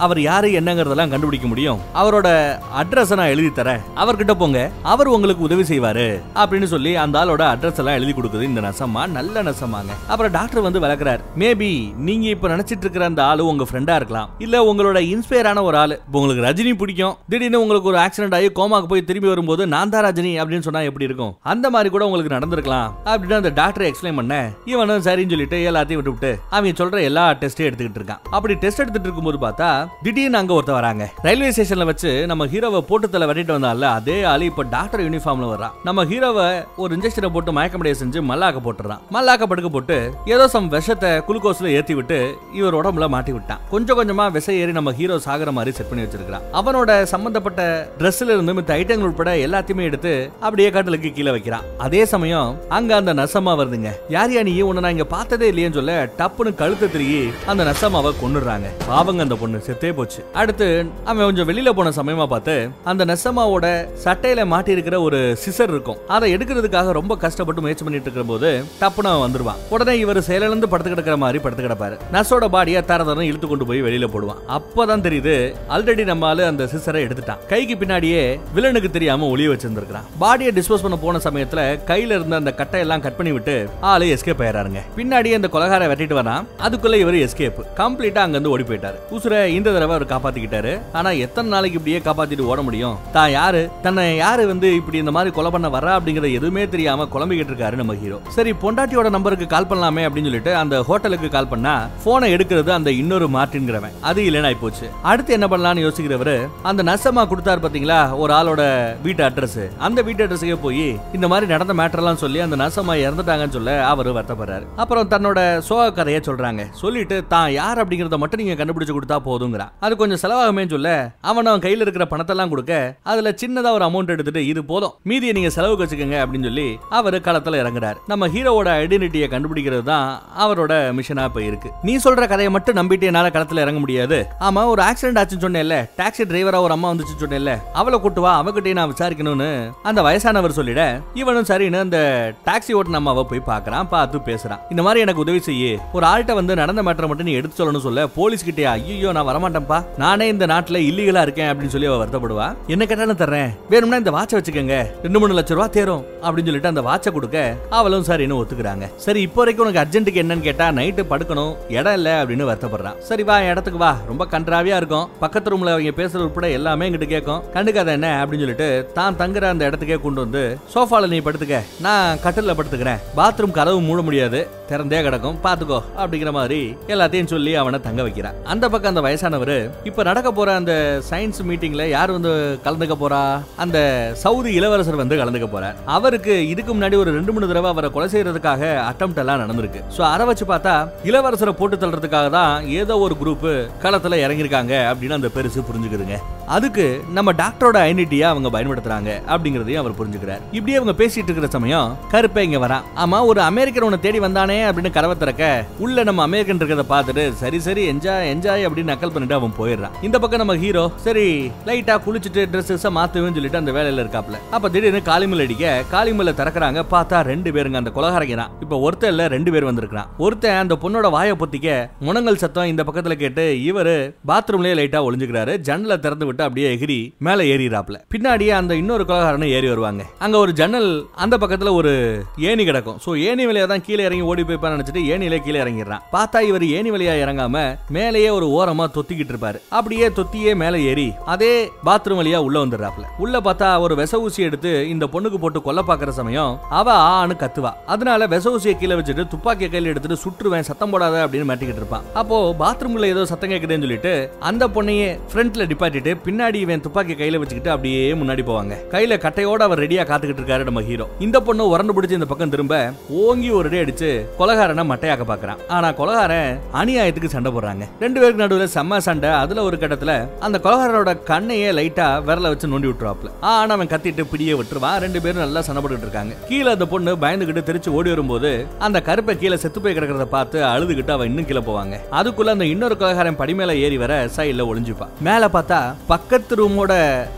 அவர் யாரு என்னங்கறதெல்லாம் கண்டுபிடிக்க முடியும். அவரோட அட்ரஸ் நான் எழுதி தரேன் அவர்கிட்ட போங்க அவர் உங்களுக்கு உதவி செய்வாரு அப்படின்னு சொல்லி அந்த ஆளோட அட்ரஸ் எல்லாம் எழுதி கொடுக்குது. இந்த நசமா நல்ல நசமாங்க அப்புறம் டாக்டர் வந்து விளக்குறாரு மேபி நீங்க இப்ப நினைச்சிட்டு இருக்கிற அந்த ஆளு உங்க ஃப்ரெண்டா இருக்கலாம். இல்ல உங்களோட இன்ஸ்பயரான ஒரு ஆளு. உங்களுக்கு ரஜினி பிடிக்கும். திடீர்னு உங்களுக்கு ஒரு ஆக்சிடென்ட் ஆகி கோமாக்கு போய் திரும்பி வரும்போது நான் தான் ரஜினி அப்படின்னு சொன்னா எப்படி இருக்கும்? அந்த மாதிரி கூட உங்களுக்கு நடந்திருக்கலாம். அப்படின்னு அந்த டாக்டர் எக்ஸ்பிளைன் பண்ண இவனும் சரின்னு சொல்லிட்டு எல்லாத்தையும் விட்டு விட்டு அவன் சொல்ற எல்லா டெஸ்ட்டையும் எடுத்துக்கிட்டு இருக்கான். அப்படி டெஸ்ட் எடுத்துட்டு இருக்கும்போது பார்த்தா திடீர்னு அங்க ஒருத்தர் வராங்க. ரயில்வே ஸ்டேஷன்ல வச்சு நம்ம ஹீரோவை போட்டு தலை வெட்டிட்டு வந்தால அதே ஆளு இப்ப டாக்டர் யூனிஃபார்ம்ல வரா நம்ம ஹீரோவை ஒரு இன்ஜெக்ஷனை போட்டு மயக்கமடைய செஞ்சு மல்லாக்க போட்டுறான். மல்லாக்க படுக்க போட்டு ஏதோ சம் விஷத்தை குளுக்கோஸ்ல ஏத்தி விட்டு இவர் உடம்புல மாட்டி விட்டான். கொஞ்சம் கொஞ்சமா விஷ ஏறி நம்ம ஹீரோ சாகுற மாதிரி செட் பண்ணி வச்சிருக்கான் அவனோட சம்பந்தப்பட்ட ட்ரெஸ்ல இருந்து மித்த ஐட்டங்கள் உட்பட எல்லாத்தையுமே எடுத்து அப்படியே கட்டலுக்கு கீழே வைக்கிறான். அதே சமயம் அங்க அந்த நசமா வருதுங்க. யார் யா நீ? உன்னை நான் இங்க பார்த்ததே இல்லையேன்னு சொல்ல டப்புன்னு கழுத்து திருகி அந்த நசமாவை கொன்னுடுறாங்க. பாவங்க அந்த பொண்ணு செத்தே போச்சு. அடுத்து அவன் கொஞ்சம் வெளியில போன சமயமா பார்த்து அந்த நெசமாவோட சட்டையில மாட்டி இருக்கிற ஒரு சிசர் இருக்கும். அதை எடுக்கிறதுக்காக ரொம்ப கஷ்டப்பட்டு முயற்சி பண்ணிட்டு இருக்கிற போது டப்புனா வந்துருவான். உடனே இவர் செயலிழந்து படுத்து கிடக்கிற மாதிரி படுத்து கிடப்பாரு நர்ஸோட பாடியை தர தரம் இழுத்து கொண்டு போய் வெளியில போடுவான். அப்பதான் தெரியுது ஆல்ரெடி நம்ம அந்த சிசரை எடுத்துட்டான். கைக்கு பின்னாடியே வில்லனுக்கு தெரியாம ஒளிய வச்சிருந்திருக்கான் பாடியை டிஸ்போஸ் பண்ண போன சமயத்துல கையில இருந்த அந்த கட்டையெல்லாம் கட் பண்ணி விட்டு ஆளு எஸ்கேப் ஆயிராருங்க பின்னாடியே அந்த கொலகார வெட்டிட்டு வரான். அதுக்குள்ள இவர் எஸ்கேப் கம்ப்ளீட்டா அங்க இருந்து ஓடி போயிட்டாரு. உசுர இந்த தடவை அவர் காப்பாத்திக்கிட்டாரு. ஆனா எத்தனை நாளைக்கு இப்படியே காப்பாத்திட்டு ஓட முடியும்? தான் யார் தன்னை யாரு வந்து இப்படி இந்த மாதிரி கொலை பண்ண வரா அப்படிங்கறது எதுவுமே தெரியாம குழம்பிக்கிட்டு இருக்காரு நம்ம ஹீரோ. சரி பொண்டாட்டியோட நம்பருக்கு கால் பண்ணலாமே அப்படின்னு சொல்லிட்டு அந்த ஹோட்டலுக்கு கால் பண்ணா போனை எடுக்கிறது அந்த இன்னொரு மார்டின்கிறவன் அது இல்லைன்னு ஆயிப்போச்சு. அடுத்து என்ன பண்ணலாம்னு யோசிக்கிறவரு அந்த நசமா கொடுத்தாரு பாத்தீங்களா ஒரு ஆளோட வீட்டு அட்ரஸ் அந்த வீட்டு அட்ரஸுக்கே போய் இந்த மாதிரி நடந்த மேட்டர்லாம் சொல்லி அந்த நசமா இறந்துட்டாங்கன்னு சொல்ல அவர் வருத்தப்படுறாரு. அப்புறம் தன்னோட சோக கதையை சொல்றாங்க. சொல்லிட்டு தான் யார் அப்படிங்கறத மட்டும் நீங்க கண்டுபிடிச்சு கொடுத்தா போதுங்கிறான் அது கொஞ்சம் செலவாகுமே சொல்ல அவன் அவன் கையில இருக்கிற பணத்தெல்லாம் கொடுக்க அதுல சின்னதா ஒரு அமௌண்ட் எடுத்துட்டு இது போதும். மீதியை நீங்க செலவுக்கு வச்சுக்கோங்க அப்படின்னு சொல்லி அவர் களத்துல இறங்குறாரு. நம்ம ஹீரோவோட ஐடென்டிட்டியை கண்டுபிடிக்கிறது தான் அவரோட மிஷனா இப்ப இருக்கு. நீ சொல்ற கதையை மட்டும் நம்பிட்டு என்னால களத்துல இறங்க முடியாது. ஆமா ஒரு ஆக்சிடென்ட் ஆச்சுன்னு சொன்னேன்ல டாக்ஸி டிரைவரா ஒரு அம்மா வந்துச்சு சொன்னேன்ல அவளை கூட்டு வா அவகிட்டே நான் விசாரிக்கணும்னு அந்த வயசானவர் சொல்லிட இவனும் சரின்னு அந்த டாக்ஸி நம்ம அவ போய் பார்க்கறான் பார்த்து பேசுறான். இந்த மாதிரி எனக்கு உதவி செய்யு. ஒரு ஆள்கிட்ட வந்து நடந்த மேட்டரை மட்டும் நீ எடுத்து சொல்லணும்னு சொல்ல போலீஸ் கிட்டே ஐயோ நான் வரமாட்டேன்ப்பா. நானே இந்த நாட்டுல இல்லீகலா இருக்கேன் அப்படின்னு சொல்லி அவ வருத்தப்படுவா. என்ன கேட்டாலும் தர்றேன் வேணும்னா இந்த வாட்சை வச்சுக்கோங்க. ரெண்டு மூணு லட்சம் ரூபா தேரும் அப்படின்னு சொல்லிட்டு அந்த வாட்சை கொடுக்க அவளும் சரின்னு ஒத்துக்கிறாங்க. சரி இப்போ வரைக்கும் உனக்கு அர்ஜென்ட்டுக்கு என்னன்னு கேட்டா நைட்டு படுக்கணும் இடம் இல்லை அப்படின்னு வருத்தப்படுறான். சரி வா இடத்துக்கு வா. ரொம்ப கன்றாவியா இருக்கும். பக்கத்து ரூம்ல அவங்க பேசுறது உட்பட எல்லாமே எங்கிட்ட கேட்கும். கண்டுக்காத என்ன அப்படின்னு சொல்லிட்டு தான் தங்குற அந்த இடத்துக்கே கொண்டு வந்து சோஃபால நீ படுத்துக்க. நான் கட்டில படுத்துக்கிறேன். பாத்ரூம் கதவு மூட முடியாது. திறந்தே கிடக்கும். பாத்துக்கோ அப்படிங்கிற மாதிரி எல்லாத்தையும் சொல்லி அவனை தங்க வைக்கிறான். அந்த பக்கம் அந்த வயசானவர் இப்ப நடக்க போற அந்த சயின்ஸ் மீட்டிங்ல யார் வந்து கலந்துக்க போறா? அந்த சவுதி இளவரசர் வந்து கலந்துக்க போறார் அவருக்கு இதுக்கு முன்னாடி ஒரு ரெண்டு மூணு தடவை அவரை கொலை செய்யறதுக்காக அட்டம் எல்லாம் நடந்திருக்கு. ஸோ அதை வச்சு பார்த்தா இளவரசரை போட்டு தள்ளுறதுக்காக தான் ஏதோ ஒரு குரூப் களத்துல இறங்கியிருக்காங்க அப்படின்னு அந்த பெருசு புரிஞ்சுக்குதுங்க. அதுக்கு நம்ம டாக்டரோட ஐடென்டிட்டியா அவங்க பயன்படுத்துறாங்க அப்படிங்கறதையும் அவர் புரிஞ்சுக்கிறார். இப்படியே அவங்க பேசிட்டு இருக்கிற சமயம் கருப்பை இங்க வரான் ஆமா ஒரு அமெரிக்கன் உன்னை தேடி வந்தானே அப்படின்னு கரவை திறக்க உள்ள நம்ம அமெரிக்கன் இருக்கிறத பார்த்துட்டு சரி சரி என்ஜாய் என்ஜாய் அப்படின்னு நக்கல் பண்ணிட்டு அவன் போயிடுறான். இந்த பக்கம் நம்ம ஹீரோ சரி லைட்டா குளிச்சுட்டு ட்ரெஸ்ஸஸ் மாத்துவேன்னு சொல்லிட்டு அந்த வேலையில இருக்காப்ல. அப்ப திடீர்னு காளிமல் அடிக்க காளிமல்ல திறக்கறாங்க பார்த்தா ரெண்டு பேருங்க அந்த கொலகாரங்க தான் இப்ப ஒருத்தன் இல்ல ரெண்டு பேர் வந்திருக்கான் ஒருத்தன் அந்த பொண்ணோட வாயை பொத்திக்க முனங்கல் சத்தம் இந்த பக்கத்துல கேட்டு இவரு பாத்ரூம்லயே லைட்டா ஒளிஞ்சுக்கிறாரு ஜன்னலை திறந்து விட்டு அப்படியே எகிரி மேல ஏறிறாப்ல பின்னாடியே அந்த இன்னொரு கொலகாரனும் ஏறி வருவாங்க. அங்க ஒரு ஜன்னல் அந்த பக்கத்துல ஒரு ஏணி கிடக்கும். சோ ஏணி வழியா தான் கீழே இறங்கி ஓடி போய்ப்பான்னு நினைச்சிட்டு ஏணியில கீழே இறங்கிடுறான். பார்த்தா இவர் ஏணி வழியா இறங்காம மேலேயே ஒரு ஓரமா தொத்திக்கிட்டு இருப்பாரு. அப்படியே தொத்தியே மேல ஏறி அதே பாத்ரூம் வழியா உள்ள வந்துடுறாப்ல உள்ள பார்த்தா ஒரு விச ஊசி எடுத்து இந்த பொண்ணுக்கு போட்டு கொல்ல பாக்குற சமயம் அவ ஆனு கத்துவா. அதனால விச ஊசியை கீழே வச்சுட்டு துப்பாக்கிய கையில் எடுத்துட்டு சுற்றுவேன் சத்தம் போடாத அப்படின்னு மாட்டிக்கிட்டு இருப்பான். அப்போ பாத்ரூம்ல ஏதோ சத்தம் கேட்குதுன்னு சொல்லிட்டு அந்த பொண்ணையே ஃப்ரண்ட்ல டிப்பாட்டிட்டு பின்னாடி இவன் துப்பாக்கி கையில வச்சுக்கிட்டு அப்படியே முன்னாடி போவாங்க. கையில கட்டையோட அவர் ரெடியா காத்துக்கிட்டு இருக்காரு நம்ம ஹீரோ இந்த பொண்ணு உரண்டு பிடிச்சி இந்த பக்கம் திரும்ப ஓங்கி ஒரு அடி அடிச்சு கொலகாரனை மட்டையாக்க பாக்குறான். ஆனா கொலகாரன் அநியாயத்துக்கு சண்டை போடுறாங்க. ரெண்டு பேருக்கு நடுவுல செம்ம சண்டை. அதுல ஒரு கட்டத்துல அந்த கொலகாரனோட கண்ணையே லைட்டா விரல வச்சு நோண்டி விட்டுருவாப்ல ஆனா அவன் கத்திட்டு பிடியே விட்டுருவான் ரெண்டு பேரும் நல்லா சண்டை போட்டுட்டு இருக்காங்க. கீழே அந்த பொண்ணு பயந்துகிட்டு திருச்சு ஓடி வரும்போது அந்த கருப்பை கீழே செத்து போய் கிடக்கிறத பார்த்து அழுதுகிட்டு அவன் இன்னும் கீழே போவாங்க. அதுக்குள்ள அந்த இன்னொரு கொலகாரன் படி மேல ஏறி வர சைட்ல ஒளிஞ்சுப்பான் மேல பார்த்தா பக்கத்து ரூமோட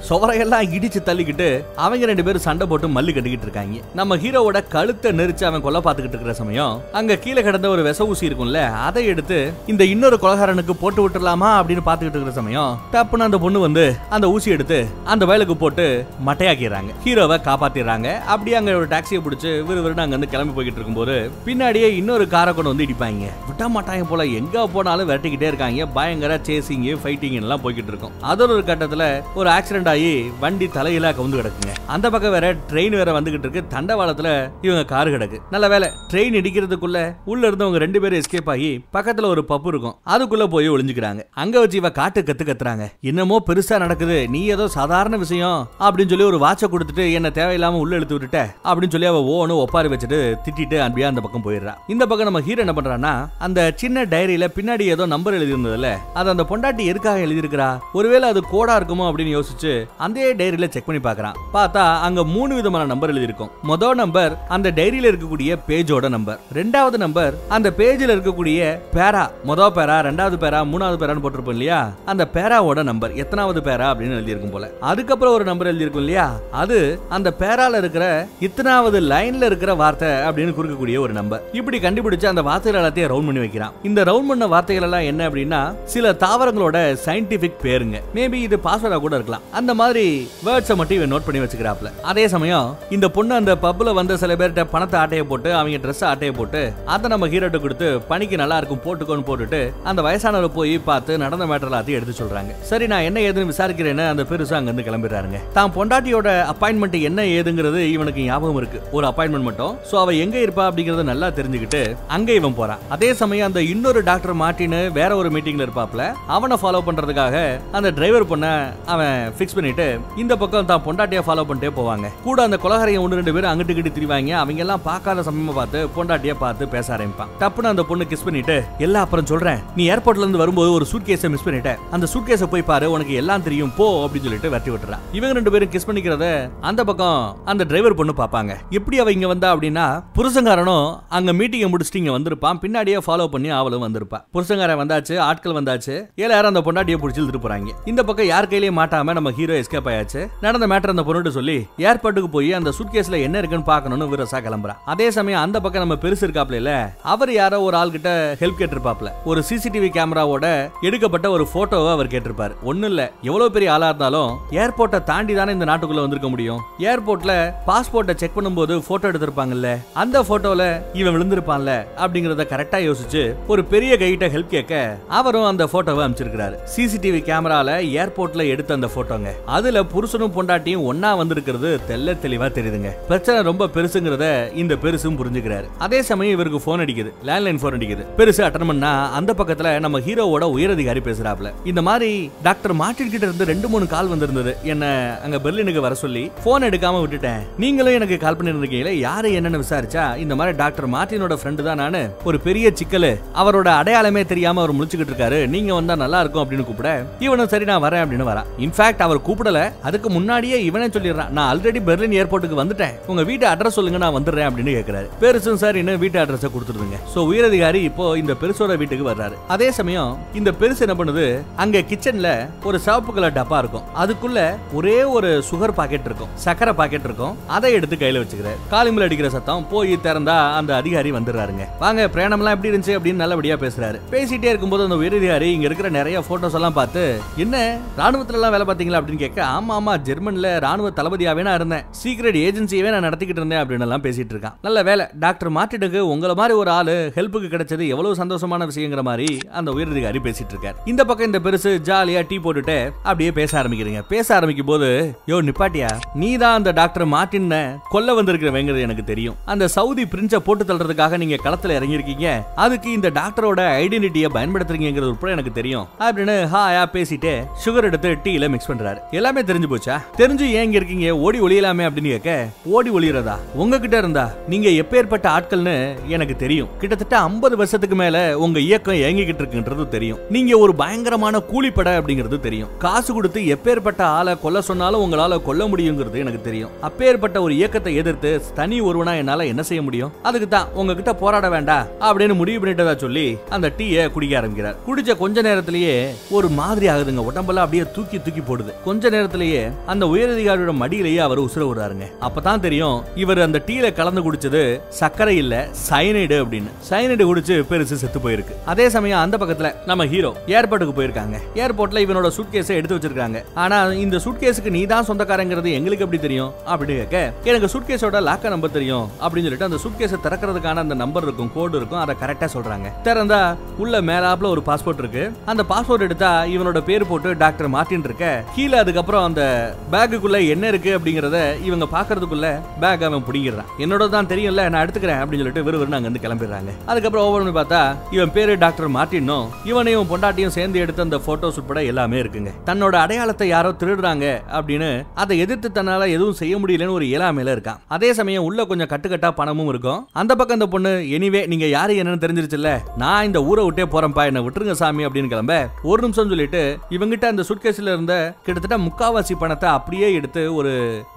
சுவரையெல்லாம் இடிச்சு தள்ளிக்கிட்டு அவங்க ரெண்டு பேரும் சண்டை போட்டு மல்லு கட்டிக்கிட்டு இருக்காங்க. நம்ம ஹீரோவோட கழுத்தை நெரிச்சு அவன் கொலை பார்த்துக்கிட்டு இருக்கிற சமயம் அங்க கீழே கிடந்த ஒரு விச ஊசி இருக்கும்ல அதை எடுத்து இந்த இன்னொரு கொலகாரனுக்கு போட்டு விட்டுலாமா அப்படின்னு பார்த்துக்கிட்டு இருக்கிற சமயம் டப்புன்னு அந்த பொண்ணு வந்து அந்த ஊசி எடுத்து அந்த வயலுக்கு போட்டு மட்டையாக்கிடுறாங்க. ஹீரோவை காப்பாத்திடுறாங்க. அப்படியே அங்க ஒரு டாக்ஸியை பிடிச்சு விறுவிறுன்னு அங்க வந்து கிளம்பி போய்கிட்டு இருக்கும்போது பின்னாடியே இன்னொரு காரை கொண்டு வந்து இடிப்பாங்க. விட்ட மாட்டாங்க போல எங்க போனாலும் விரட்டிக்கிட்டே இருக்காங்க. பயங்கர சேசிங் ஃபைட்டிங் எல்லாம் போய்கிட்டு இருக்கும். அதோட ஒரு கட்டத்தில் ஒரு ஆக்சிடென்ட் ஆகி வண்டி தலையில கவுந்து கிடக்குங்க. அந்த பக்கம் வேற ட்ரெயின் வேற வந்துகிட்டு இருக்கு. தண்டவாளத்துல இவங்க கார் கிடக்கு. நல்ல வேலை. ட்ரெயின் இடிக்கிறதுக்குள்ள உள்ள இருந்தவங்க ரெண்டு பேரும் எஸ்கேப் ஆகி பக்கத்துல ஒரு பப்பு இருக்கும். அதுக்குள்ள போய் ஒளிஞ்சுக்கிறாங்க. அங்க வச்சு இவ காட்டு கத்து கத்துறாங்க. என்னமோ பெருசா நடக்குது. நீ ஏதோ சாதாரண விஷயம் அப்படின்னு சொல்லி ஒரு வாட்சை கொடுத்துட்டு என்ன தேவையில்லாம உள்ள இழுத்து விட்டுட்ட அப்படின்னு சொல்லி அவ ஓனும் ஒப்பாரி வச்சுட்டு திட்டிட்டு அன்பியா அந்த பக்கம் போயிடுறா. இந்த பக்கம் நம்ம ஹீரோ என்ன பண்றான்னா அந்த சின்ன டைரியில பின்னாடி ஏதோ நம்பர் எழுதி இருந்ததுல அது அந்த பொண்டாட்டி எதுக்காக எழுதியிருக்கிறா? ஒருவேளை அது கோடா இருக்குமோ அப்படின்னு யோசிச்சு அந்த டைரியில செக் பண்ணி பாக்குறான் பார்த்தா அங்க மூணு விதமான நம்பர் எழுதியிருக்கும். மொதல் நம்பர் அந்த டைரியில இருக்கக்கூடிய பேஜோட நம்பர் ரெண்டாவது நம்பர் அந்த பேஜ்ல இருக்கக்கூடிய பேரா. மொதல் பேரா ரெண்டாவது பேரா மூணாவது பேரான்னு போட்டிருப்போம் இல்லையா? அந்த பேராவோட நம்பர் எத்தனாவது பேரா அப்படின்னு எழுதியிருக்கும் போல. அதுக்கப்புறம் ஒரு நம்பர் எழுதியிருக்கும் இல்லையா? அது அந்த பேரால இருக்கிற இத்தனாவது லைன்ல இருக்கிற வார்த்தை அப்படின்னு குறிக்கக்கூடிய ஒரு நம்பர் இப்படி கண்டுபிடிச்சு அந்த வார்த்தைகள் எல்லாத்தையும் ரவுண்ட் பண்ணி வைக்கிறான். இந்த ரவுண்ட் பண்ண வார்த்தைகள் எல்லாம் என்ன அப்படின்னா சில தாவரங்களோட சயின்டிபிக் பேருங்க. மேபி இது பாஸ்வேர்டா கூட இருக்கலாம். அந்த மாதிரி வேர்ட்ஸை மட்டும் இவன் நோட் பண்ணி வச்சுக்கிறாப்ல அதே சமயம் இந்த பொண்ணு அந்த பப்ல வந்த சில பேர்கிட்ட பணத்தை ஆட்டையை போட்டு அவங்க ட்ரெஸ் ஆட்டையை போட்டு அதை நம்ம ஹீரோட்ட கொடுத்து பணிக்கு நல்லா இருக்கும் போட்டுக்கோன்னு போட்டுட்டு அந்த வயசானவரை போய் பார்த்து நடந்த மேட்டர் எல்லாத்தையும் எடுத்து சொல்றாங்க. சரி நான் என்ன ஏதுன்னு விசாரிக்கிறேன்னு அந்த பெருசா அங்க இருந்து கிளம்பிடுறாருங்க. தான் பொண்டாட்டியோட அப்பாயின்மெண்ட் என்ன ஏதுங்கிறது இவனுக்கு ஞாபகம் இருக்கு. ஒரு அப்பாயின்மெண்ட் மட்டும். சோ அவ எங்க இருப்பா அப்படிங்கறத நல்லா தெரிஞ்சுக்கிட்டு அங்க இவன் போறான். அதே சமயம் அந்த இன்னொரு டாக்டர் மாட்டின்னு வேற ஒரு மீட்டிங்ல இருப்பாப்ல அவனை ஃபாலோ பண்றதுக்காக அந்த டிரைவர் பொண்ண அவன் ஃபிக்ஸ் பண்ணிட்டு இந்த பக்கம் தான் பொண்டாட்டியை ஃபாலோ பண்ணிட்டே போவாங்க. கூட அந்த கொலகாரையும் ஒன்று ரெண்டு பேரும் அங்கிட்டு கிட்டு திரிவாங்க. அவங்க எல்லாம் பார்க்காத சமயமா பார்த்து பொண்டாட்டியை பார்த்து பேச ஆரம்பிப்பான். டப்புன்னு அந்த பொண்ணு கிஸ் பண்ணிட்டு எல்லாம் அப்புறம் சொல்றேன். நீ ஏர்போர்ட்ல இருந்து வரும்போது ஒரு சூட் கேஸை மிஸ் பண்ணிட்டேன் அந்த சூட் கேஸை போய் பாரு உனக்கு எல்லாம் தெரியும். போ அப்படின்னு சொல்லிட்டு வெட்டி விட்டுறான். இவங்க ரெண்டு பேரும் கிஸ் பண்ணிக்கிறத அந்த பக்கம் அந்த டிரைவர் பொண்ணு பார்ப்பாங்க. எப்படி அவ இங்க வந்தா? அப்படின்னா புருஷங்காரனும் அங்க மீட்டிங்கை முடிச்சுட்டு இங்க வந்திருப்பான். பின்னாடியே ஃபாலோ பண்ணி அவளும் வந்திருப்பா. புருஷங்காரன் வந்தாச்சு ஆட்கள் வந்தாச்சு. ஏழாயிரம் அந்த பொண்டாட்டியை பிடிச்சி இழுத்துட்டு போறாங்க. இந்த பக்கம் யார் கையிலயும் மாட்டாம நம்ம ஹீரோ எஸ்கேப் ஆயாச்சு. நடந்த மேட்டர் அந்த பொண்ணுட்டு சொல்லி ஏர்போர்ட்டுக்கு போய் அந்த சூட்கேஸ்ல என்ன இருக்குன்னு பாக்கணும்னு விரசா கிளம்புறான் அதே சமயம் அந்த பக்கம் நம்ம பெருசு இருக்காப்ல இல்ல அவர் யாரோ ஒரு ஆள் கிட்ட ஹெல்ப் கேட்டிருப்பாப்ல. ஒரு சிசிடிவி கேமராவோட எடுக்கப்பட்ட ஒரு போட்டோவை அவர் கேட்டிருப்பாரு. ஒண்ணு இல்ல எவ்வளவு பெரிய ஆளா இருந்தாலும் ஏர்போர்ட்டை தாண்டி தானே இந்த நாட்டுக்குள்ள வந்திருக்க முடியும். ஏர்போர்ட்ல பாஸ்போர்ட்டை செக் பண்ணும்போது போட்டோ எடுத்திருப்பாங்கல்ல அந்த போட்டோல இவன் விழுந்திருப்பான்ல அப்படிங்கறத கரெக்டா யோசிச்சு ஒரு பெரிய கைகிட்ட ஹெல்ப் கேட்க அவரும் அந்த போட்டோவை அமைச்சிருக்கிறாரு. சிசிடிவி கேமரால ஏர்போர்ட்ல எடுத்த அந்த போட்டோங்க அதுல புருஷனும் பொண்டாட்டியும் ஒன்னா வந்திருக்கிறது தெல்ல தெளிவா தெரியுதுங்க. பிரச்சனை ரொம்ப பெருசுங்கிறத இந்த பெருசும் புரிஞ்சுக்கிறாரு. அதே சமயம் இவருக்கு போன் அடிக்குது. லேண்ட்லைன் போன் அடிக்குது. பெருசு அட்டன் பண்ணா அந்த பக்கத்துல நம்ம ஹீரோவோட உயரதிகாரி பேசுறாப்ல. இந்த மாதிரி டாக்டர் மார்டின் கிட்ட இருந்து ரெண்டு மூணு கால் வந்திருந்தது. என்ன அங்க பெர்லினுக்கு வர சொல்லி போன் எடுக்காம விட்டுட்டேன். நீங்களும் எனக்கு கால் பண்ணிருந்தீங்களே யாரு என்னன்னு விசாரிச்சா இந்த மாதிரி டாக்டர் மார்ட்டினோட ஃப்ரெண்டு தான் நானு. ஒரு பெரிய சிக்கலு. அவரோட அடையாளமே தெரியாம அவர் முழிச்சுக்கிட்டு இருக்காரு. நீங்க வந்தா நல்லா இருக்கும் அப்படின்னு கூப்பிட இவனும் சரி நான் வர வரேன் அப்படின்னு வரா. இன்ஃபேக்ட் அவர் கூப்பிடல. அதுக்கு முன்னாடியே இவனே சொல்லிடுறான் நான் ஆல்ரெடி பெர்லின் ஏர்போர்ட்டுக்கு வந்துட்டேன். உங்க வீட்டு அட்ரஸ் சொல்லுங்க நான் வந்துடுறேன் அப்படின்னு கேட்கிறாரு பெருசும் சார் இன்னும் வீட்டு அட்ரஸை கொடுத்துருதுங்க சோ உயரதிகாரி இப்போ இந்த பெருசோட வீட்டுக்கு வர்றாரு. அதே சமயம் இந்த பெருசு என்ன பண்ணுது? அங்க கிச்சன்ல ஒரு சிவப்பு கலர் டப்பா இருக்கும். அதுக்குள்ள ஒரே ஒரு சுகர் பாக்கெட் இருக்கும். சக்கரை பாக்கெட் இருக்கும். அதை எடுத்து கையில வச்சுக்கிறாரு. காலிமுல அடிக்கிற சத்தம் போய் திறந்தா அந்த அதிகாரி வந்துடுறாருங்க. வாங்க பிரயாணம்லாம் எப்படி இருந்துச்சு? அப்படின்னு நல்லபடியா பேசுறாரு. பேசிட்டே இருக்கும்போது அந்த உயரதிகாரி இங்க இருக்கிற நிறைய போட்டோஸ் எல்லாம் பார்த்து என்ன? ராணுவத்துல எல்லாம் வேலை பாத்தீங்களா அப்படின்னு கேட்க ஆமா ஆமா ஜெர்மன்ல ராணுவ தளபதியாவே நான் இருந்தேன். சீக்ரெட் ஏஜென்சியவே நான் நடத்திக்கிட்டு இருந்தேன் அப்படின்னு எல்லாம் பேசிட்டு இருக்கான். நல்ல வேலை. டாக்டர் மார்ட்டினுக்கு உங்களை மாதிரி ஒரு ஆளு ஹெல்ப்புக்கு கிடைச்சது எவ்வளவு சந்தோஷமான விஷயங்கிற மாதிரி அந்த உயரதிகாரி பேசிட்டு இருக்காரு. இந்த பக்கம் இந்த பெருசு ஜாலியா டீ போட்டுட்டு அப்படியே பேச ஆரம்பிக்கிறீங்க. பேச ஆரம்பிக்கும் போது யோ நிப்பாட்டியா? நீ தான் அந்த டாக்டர் மார்ட்டின் கொல்ல வந்திருக்கிறவங்கிறது எனக்கு தெரியும். அந்த சவுதி பிரின்ஸை போட்டு தள்ளுறதுக்காக நீங்க களத்துல இறங்கியிருக்கீங்க. அதுக்கு இந்த டாக்டரோட ஐடென்டிட்டியை பயன்படுத்துறீங்கிறது உட்பட எனக்கு தெரியும். அப்படின்னு ஹாயா பேசிட்டு சுகர் எடுத்து டீல மிக்ஸ் பண்றாரு. எல்லாமே தெரிஞ்சு போச்சா? தெரிஞ்சு ஏன் இங்க இருக்கீங்க? ஓடி ஒளியலாமே அப்படின்னு கேட்க ஓடி ஒளியறதா? உங்ககிட்ட இருந்தா நீங்க எப்பேற்பட்ட ஆட்கள்னு எனக்கு தெரியும். கிட்டத்தட்ட 50 வருஷத்துக்கு மேல உங்க இயக்கம் இயங்கிக்கிட்டு இருக்குன்றது தெரியும். நீங்க ஒரு பயங்கரமான கூலிப்படை அப்படிங்கிறது தெரியும். காசு கொடுத்து எப்பேற்பட்ட ஆளை கொல்ல சொன்னாலும் உங்களால கொல்ல முடியுங்கிறது எனக்கு தெரியும். அப்பேற்பட்ட ஒரு இயக்கத்தை எதிர்த்து தனி ஒருவனா என்னால என்ன செய்ய முடியும்? அதுக்கு தான் உங்ககிட்ட போராட வேண்டாம் அப்படின்னு முடிவு பண்ணிட்டதா சொல்லி அந்த டீயை குடிக்க ஆரம்பிக்கிறார். குடிச்ச கொஞ்ச நேரத்திலேயே ஒரு மாதிரி ஆகுதுங்க உடம்பெல்லாம் அப்படியே தூக்கி தூக்கி போடுது. கொஞ்ச நேரத்திலேயே அந்த உயரதிகாரியோட மடியிலேயே அவர் உசுர விடுறாருங்க. அப்பதான் தெரியும் இவர் அந்த டீல கலந்து குடிச்சது சர்க்கரை இல்ல சயனைடு அப்படின்னு. சயனைடு குடிச்சு பெருசு செத்து போயிருக்கு. அதே சமயம் அந்த பக்கத்துல நம்ம ஹீரோ ஏர்போர்ட்டுக்கு போயிருக்காங்க. ஏர்போர்ட்ல இவனோட சூட்கேஸை எடுத்து வச்சிருக்காங்க. ஆனா இந்த சூட்கேஸுக்கு நீ தான் சொந்தக்காரங்கிறது எங்களுக்கு எப்படி தெரியும்? அப்படின்னு கேட்க எனக்கு சூட்கேஸோட லாக்க நம்பர் தெரியும் அப்படின்னு சொல்லிட்டு அந்த சூட்கேஸை திறக்கிறதுக்கான அந்த நம்பர் இருக்கும் கோடு இருக்கும் அதை கரெக்டா சொல்றாங்க. திறந்தா உள்ள மேலாப்ல ஒரு பாஸ்போர்ட் இருக்கு. அந்த பாஸ்போர்ட் எடுத்தா இவனோட பேர் போட்டு டாக்டர் மார்ட்டின் இருக்க கீழே அதுக்கப்புறம் அந்த பேக்குக்குள்ள என்ன இருக்கு அப்படிங்கறத இவங்க பாக்குறதுக்குள்ள பேக் அவன் பிடிக்கிறான் என்னோட தான் தெரியும்ல நான் எடுத்துக்கிறேன் அப்படின்னு சொல்லிட்டு விறுவிறு அங்க இருந்து கிளம்பிடுறாங்க. அதுக்கப்புறம் ஓவர் பண்ணி பார்த்தா இவன் பேரு டாக்டர் மார்ட்டினும் இவனையும் பொண்டாட்டியும் சேர்ந்து எடுத்த அந்த போட்டோஸ் உட்பட எல்லாமே இருக்குங்க. தன்னோட அடையாளத்தை யாரோ திருடுறாங்க அப்படின்னு அதை எதிர்த்து தன்னால எதுவும் செய்ய முடியலன்னு ஒரு இயலாமையில இருக்கான். அதே சமயம் உள்ள கொஞ்சம் கட்டுக்கட்டா பணமும் இருக்கும். அந்த பக்கம் அந்த பொண்ணு எனிவே நீங்க யாரு என்னன்னு தெரிஞ்சிருச்சுல்ல? நான் இந்த ஊரை விட்டே போறேன்ப்பா என்ன விட்டுருங்க சாமி அப்படின்னு கிளம்ப ஒரு நிமிஷம் சொல்லிட்டு இவங்கிட்ட அந்த அந்த சுட்கேஸ்ல இருந்த கிட்டத்தட்ட முக்காவாசி பணத்தை அப்படியே எடுத்து ஒரு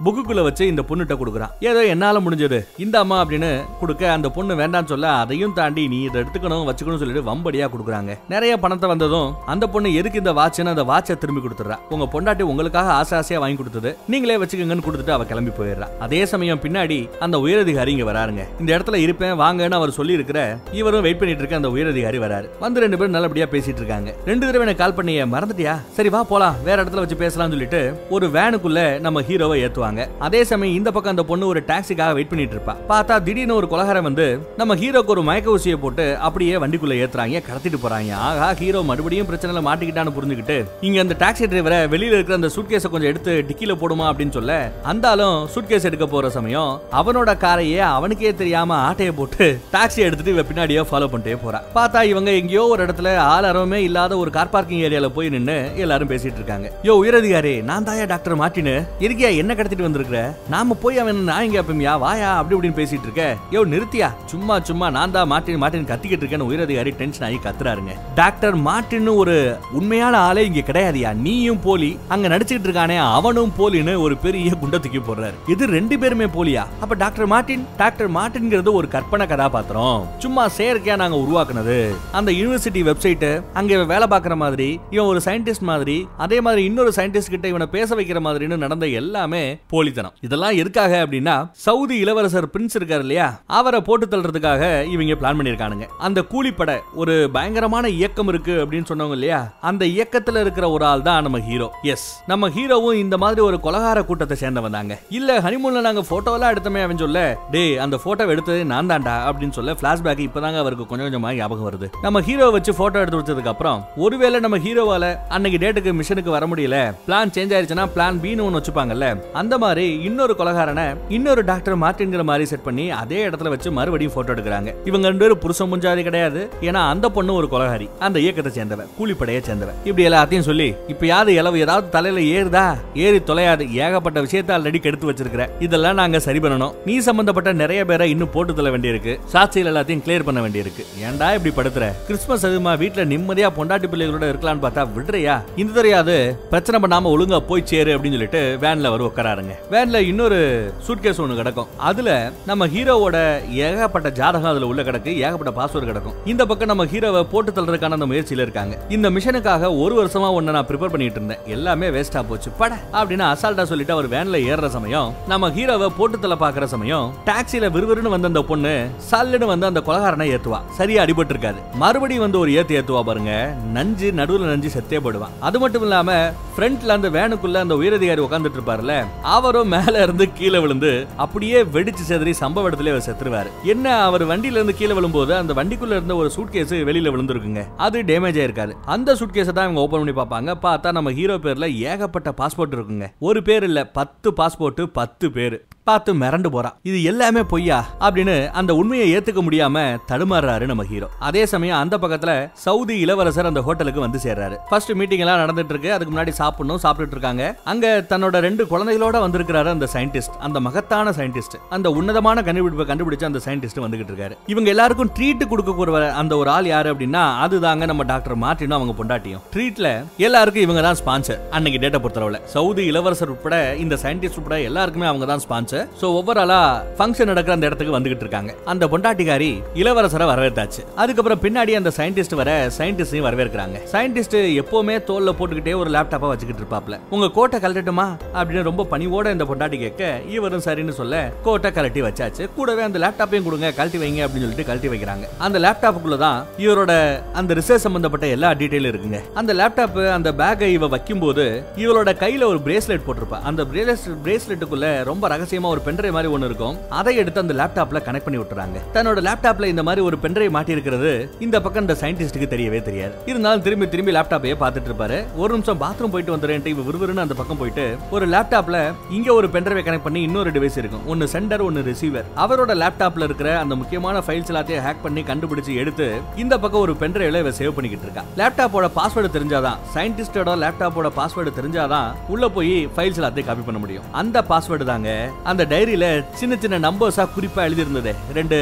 புக்குக்குள்ள வச்சு இந்த பொண்ணுகிட்ட கொடுக்குறான். ஏதோ என்னால முடிஞ்சது. இந்த அம்மா அப்படின்னு கொடுக்க அந்த பொண்ணு வேண்டாம்னு சொல்ல அதையும் தாண்டி நீ இதை எடுத்துக்கணும் வச்சுக்கணும் சொல்லிட்டு வம்படியா கொடுக்குறாங்க. நிறைய பணத்தை வந்ததும் அந்த பொண்ணு எதுக்கு இந்த வாட்ச்னு அந்த வாட்சை திரும்பி கொடுத்துறா உங்க பொண்டாட்டி உங்களுக்காக ஆசை ஆசையா வாங்கி கொடுத்தது. நீங்களே வச்சுக்கோங்கன்னு கொடுத்துட்டு அவ கிளம்பி போயிடுறா. அதே சமயம் பின்னாடி அந்த உயரதிகாரி இங்க வராருங்க. இந்த இடத்துல இருப்பேன் வாங்கன்னு அவர் சொல்லி இருக்கிற இவரும் வெயிட் பண்ணிட்டு இருக்க அந்த உயரதிகாரி வராரு. வந்து ரெண்டு பேரும் நல்லபடியா பேசிட்டு இருக்காங்க. ரெண்டு தடவை எனக்கு கால் பண்ணிய மறந்துட்டியா? சரி வா போலாம் வேற இடத்துல வச்சு பேசலாம்னு சொல்லிட்டு ஒரு வேனுக்குள்ள நம்ம ஹீரோவை ஏத்துவாங்க. அதே சமயம் இந்த பக்கம் அந்த பொண்ணு ஒரு டாக்ஸிக்காக வெயிட் பண்ணிட்டு இருப்பா. பார்த்தா திடீர்னு ஒரு கொலகாரம் வந்து நம்ம ஹீரோக்கு ஒரு மயக்க ஊசியை போட்டு அப்படியே வண்டிக்குள்ள ஏத்துறாங்க கடத்திட்டு போறாங்க. ஆகா ஹீரோ மறுபடியும் பிரச்சனைல மாட்டிக்கிட்டான்னு புரிஞ்சுக்கிட்டு இங்க அந்த டாக்ஸி டிரைவரை வெளியில இருக்கிற அந்த சூட்கேஸை கொஞ்சம் எடுத்து டிக்கில போடுமா அப்படின்னு சொல்ல அந்தாலும் சூட்கேஸ் எடுக்க போற சமயம் அவனோட காரையே அவனுக்கே தெரியாம ஆட்டையை போட்டு டாக்ஸி எடுத்துட்டு இவ பின்னாடியே ஃபாலோ பண்ணிட்டே போறா. பார்த்தா இவங்க எங்கேயோ ஒரு இடத்துல ஆள் அரவமே இல்லாத ஒரு கார் பார்க்கிங் ஏரியால போய் நின்னு எல்லாரும் பேசிட்டு இருக்காங்க. யோ உயரதிகாரி நான் தாயா டாக்டர் மாட்டின்னு இருக்கியா என்ன கடத்திட்டு வந்திருக்கிற? நாம போய் அவன் நான் இங்க அப்பமியா வாயா அப்படி இப்படின்னு பேசிட்டு இருக்க. யோ நிறுத்தியா? சும்மா சும்மா நான் தான் மாட்டின் மாட்டின் கத்திக்கிட்டு இருக்கேன்னு உயரதிகாரி டென்ஷன் ஆகி கத்துறாருங்க. டாக்டர் மாட்டின்னு ஒரு உண்மையான ஆளே இங்க கிடையாதுயா? நீயும் போலி அங்க நடிச்சுக்கிட்டு இருக்கானே அவனும் போலின்னு ஒரு பெரிய குண்டை தூக்கி போடுறாரு. இது ரெண்டு பேருமே போலியா? அப்ப டாக்டர் மாட்டின் டாக்டர் மார்ட்டின்ங்கிறது ஒரு கற்பனை கதாபாத்திரம். சும்மா செயற்கையா நாங்க உருவாக்குனது. அந்த யூனிவர்சிட்டி வெப்சைட் அங்க வேலை பார்க்குற மாதிரி இவன் ஒரு சயின்டிஸ்ட் மாதிரி அதே மாதிரி இன்னொரு சயின்டிஸ்ட் கிட்ட இவனை பேச வைக்கிற மாதிரின்னு நடந்த எல்லாமே போலித்தனம். இதெல்லாம் எதுக்காக அப்படின்னா சவுதி இளவரசர் பிரின்ஸ் இருக்காரு இல்லையா? அவரை போட்டு தள்ளுறதுக்காக இவங்க பிளான் பண்ணியிருக்கானுங்க. அந்த கூலிப்படை ஒரு பயங்கரமான இயக்கம் இருக்கு அப்படின்னு சொன்னவங்க இல்லையா? அந்த இயக்கத்துல இருக்கிற ஒரு ஆள் தான் நம்ம ஹீரோ எஸ் நம்ம ஹீரோவும் இந்த மாதிரி ஒரு கொலகார கூட்டத்தை சேர்ந்தவன் தாங்க இல்ல ஹனிமூன்ல நாங்க போட்டோ எல்லாம் எடுத்தமே அவன் சொல்ல டே அந்த போட்டோ எடுத்தது நான் தாண்டா அப்படின்னு சொல்ல பிளாஷ்பேக் இப்பதாங்க அவருக்கு கொஞ்சம் கொஞ்சமா ஞாபகம் வருது. நம்ம ஹீரோ வச்சு போட்டோ எடுத்து வச்சதுக்கு அப்புறம் ஒருவேளை நம்ம ஹீரோவால அன்னைக்கு டேட் டேட்டுக்கு மிஷனுக்கு வர முடியல. பிளான் சேஞ்ச் ஆயிருச்சுன்னா பிளான் பின்னு ஒன்னு வச்சுப்பாங்கல்ல. அந்த மாதிரி இன்னொரு கொலகாரனை இன்னொரு டாக்டர் மார்டின்ங்கிற மாதிரி செட் பண்ணி அதே இடத்துல வச்சு மறுபடியும் போட்டோ எடுக்கிறாங்க. இவங்க ரெண்டு பேரும் புருஷன் முஞ்சாதி கிடையாது. ஏன்னா அந்த பொண்ணு ஒரு கொலகாரி. அந்த இயக்கத்தை சேர்ந்தவன் கூலிப்படையை சேர்ந்தவன். இப்படி எல்லாத்தையும் சொல்லி இப்ப யாரு இளவு ஏதாவது தலையில ஏறுதா? ஏறி தொலையாது. ஏகப்பட்ட விஷயத்த ஆல்ரெடி கெடுத்து வச்சிருக்கிற. இதெல்லாம் நாங்க சரி பண்ணணும். நீ சம்பந்தப்பட்ட நிறைய பேரை இன்னும் போட்டு தள்ள வேண்டியிருக்கு. சாட்சிகள் எல்லாத்தையும் கிளியர் பண்ண வேண்டியிருக்கு. ஏன்டா இப்படி படுத்துற? கிறிஸ்துமஸ் அதுமா வீட்டுல நிம்மதியா பொண்டாட்டி பிள்ளைகளோட இருக்கலாம்னு பார்த்தா விடுறியா? இந்த தெரியாது. பிரச்சனை பண்ணாம ஒழுங்கா போய் சேரு அப்படின்னு சொல்லிட்டு வேன்ல வர உட்காராருங்க. வேன்ல இன்னொரு சூட்கேஸ் ஒன்று கிடக்கும். அதுல நம்ம ஹீரோவோட ஏகப்பட்ட ஜாதகம் அதுல உள்ள கிடக்கு ஏகப்பட்ட பாஸ்வேர்டு கிடக்கும். இந்த பக்கம் நம்ம ஹீரோவை போட்டு தள்ளுறதுக்கான அந்த முயற்சியில இருக்காங்க. இந்த மிஷனுக்காக ஒரு வருஷமா ஒண்ணு நான் ப்ரிப்பேர் பண்ணிட்டு இருந்தேன். எல்லாமே வேஸ்டா போச்சு. பட அப்படின்னு அசால்ட்டா சொல்லிட்டு அவர் வேன்ல ஏறுற சமயம் நம்ம ஹீரோவை போட்டு தள்ள பாக்குற சமயம் டாக்ஸில விறுவிறுன்னு வந்த அந்த பொண்ணு சல்லுன்னு வந்து அந்த கொலகாரனை ஏத்துவா. சரியா அடிபட்டு இருக்காது மறுபடியும் வந்து ஒரு ஏத்து ஏத்துவா பாருங்க. நஞ்சு நடுவுல நஞ்சு செத்தே போடுவான் அது மட்டும் இல்லாம ஃப்ரண்ட்ல அந்த வேனுக்குள்ள அந்த உயரதிகாரி உட்காந்துட்டு இருப்பாருல அவரும் மேல இருந்து கீழே விழுந்து அப்படியே வெடிச்சு செதறி சம்பவ இடத்துல அவர் செத்துருவாரு. என்ன அவர் வண்டியில இருந்து கீழே விழும்போது அந்த வண்டிக்குள்ள இருந்த ஒரு சூட்கேஸ் வெளியில விழுந்துருக்குங்க. அது டேமேஜ் ஆயிருக்காரு அந்த சூட்கேஸை தான் இவங்க ஓபன் பண்ணி பார்ப்பாங்க. பார்த்தா நம்ம ஹீரோ பேர்ல ஏகப்பட்ட பாஸ்போர்ட் இருக்குங்க. ஒரு பேர் இல்ல பத்து பாஸ்போர்ட் பத்து பேர். பார்த்து மிரண்டு போறான் இது எல்லாமே பொய்யா? அப்படின்னு அந்த உண்மையை ஏத்துக்க முடியாம தடுமாறுறாரு நம்ம ஹீரோ அதே சமயம் அந்த பக்கத்துல சவுதி இளவரசர் அந்த ஹோட்டலுக்கு வந்து சேர்றாரு. ஃபர்ஸ்ட் மீட்டிங் எல்லாம் நடந்துட்டு இருக்கு அதுக்கு முன்னாடி சாப்பிடணும் சாப்பிட்டுட்டு இருக்காங்க அங்க தன்னோட ரெண்டு குழந்தைகளோட வந்திருக்கிறாரு அந்த சயின்டிஸ்ட். அந்த மகத்தான சயின்டிஸ்ட். அந்த உன்னதமான கண்டுபிடிப்பை கண்டுபிடிச்ச அந்த சயின்டிஸ்ட் வந்துகிட்டு இருக்காரு இவங்க எல்லாருக்கும் ட்ரீட் கொடுக்க கூடிய அந்த ஒரு ஆள் யாரு அப்படின்னா அதுதாங்க நம்ம டாக்டர் மார்ட்டினும் அவங்க பொண்டாட்டியும். ட்ரீட்ல எல்லாருக்கும் இவங்க தான் ஸ்பான்சர் அன்னைக்கு டேட்டா பொறுத்தளவுல. சவுதி இளவரசர் உட்பட இந்த சயின்டிஸ்ட் உட்பட எல்லாருக்குமே அவங்க தான் ஸ்பான்சர் சோ ஆளா ஃபங்க்ஷன் நடக்கிற அந்த இடத்துக்கு வந்துகிட்டு இருக்காங்க அந்த பொண்டாட்டிகாரி இளவரசரை வரவேற்றாச்சு. அதுக்கப்புறம் பின்னாடி அந்த சயின்டிஸ்ட் வர சயின்டிஸ்டையும் வரவேற்கிறாங்க. சயின்டிஸ்ட் எப்பவுமே தோல்ல போட்டுக்கிட்டே ஒரு லேப்டாப்பா வச்சுக்கிட்டு இருப்பாப்ல. உங்க கோட்டை கலட்டட்டுமா அப்படின்னு ரொம்ப பணிவோட இந்த பொண்டாட்டி கேட்க இவரும் சரின்னு சொல்ல கோட்டை கழட்டி வச்சாச்சு. கூடவே அந்த லேப்டாப்பையும் கொடுங்க கழட்டி வைங்க அப்படின்னு சொல்லிட்டு கழட்டி வைக்கிறாங்க. அந்த லேப்டாப்புக்குள்ள தான் இவரோட அந்த ரிசர்ச் சம்பந்தப்பட்ட எல்லா டீட்டெயிலும் இருக்குங்க. அந்த லேப்டாப் அந்த பேக்கை இவ வைக்கும்போது இவளோட கையில ஒரு பிரேஸ்லெட் போட்டிருப்பா. அந்த பிரேஸ்லெட்டுக்குள்ள ரொம்ப ரகசியமா ஒரு பென்ட்ரைவ் மாதிரி ஒன்று இருக்கும். அதை எடுத்து அந்த லேப்டாப்ல கனெக்ட் பண்ணி விட்டுறாங்க. தன்னோட லேப்டாப்ல இந்த மாதிரி ஒரு பென்ட்ரைவ் மாட்டி இருக்கிறது இந்த பக்கம் இந்த சயின்டிஸ்டுக்கு தெரியவே தெரியாது. இருந்தாலும் திரும்பி திரும்பி லேப்டாப்பையே பார்த்துட்டு இருப்பாரு. ஒரு நிமிஷம் பாத்ரூம் போயிட்டு வந்துறேன்ட்டு இவ விறுவிறுன்னு அந்த பக்கம் போயிட்டு ஒரு லேப்டாப்ல இங்க ஒரு பென்ட்ரைவை கனெக்ட் பண்ணி இன்னொரு டிவைஸ் இருக்கும். ஒன்னு சென்டர் ஒன்னு ரிசீவர் அவரோட லேப்டாப்ல இருக்கிற அந்த முக்கியமான ஃபைல்ஸ் எல்லாத்தையும் ஹேக் பண்ணி கண்டுபிடிச்சு எடுத்து இந்த பக்கம் ஒரு பென்ட்ரைவ்ல இவ சேவ் பண்ணிக்கிட்டு இருக்கா. லேப்டாப்போட பாஸ்வேர்டு தெரிஞ்சாதான் சயின்டிஸ்டோட லேப்டாப்போட பாஸ்வேர்டு தெரிஞ்சாதான் உள்ள போய் ஃபைல்ஸ் எல்லாத்தையும் காப்பி பண்ண முடியும். அந்த பாஸ்வேர்டு தாங்க அந்த டைரியில சின்ன சின்ன நம்பர்ஸா குறிப்பா எழுதி இருந்தது ரெண்டு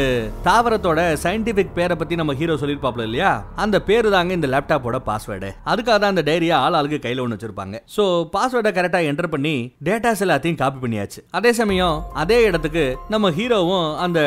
தாவரத்தோட சயின்டிபிக் பேரை பத்தி நம்ம ஹீரோ சொல்லியிருப்பாப்ல இல்லையா? அந்த பேரு தாங்க இந்த லேப்டாப்போட பாஸ்வேர்டு அதுக்காக தான் அந்த டைரியை ஆள் ஆளுக்கு கையில ஒன்று வச்சிருப்பாங்க. ஸோ பாஸ்வேர்டை கரெக்டா என்டர் பண்ணி டேட்டாஸ் எல்லாத்தையும் காப்பி பண்ணியாச்சு. அதே சமயம் அதே இடத்துக்கு நம்ம ஹீரோவும் அந்த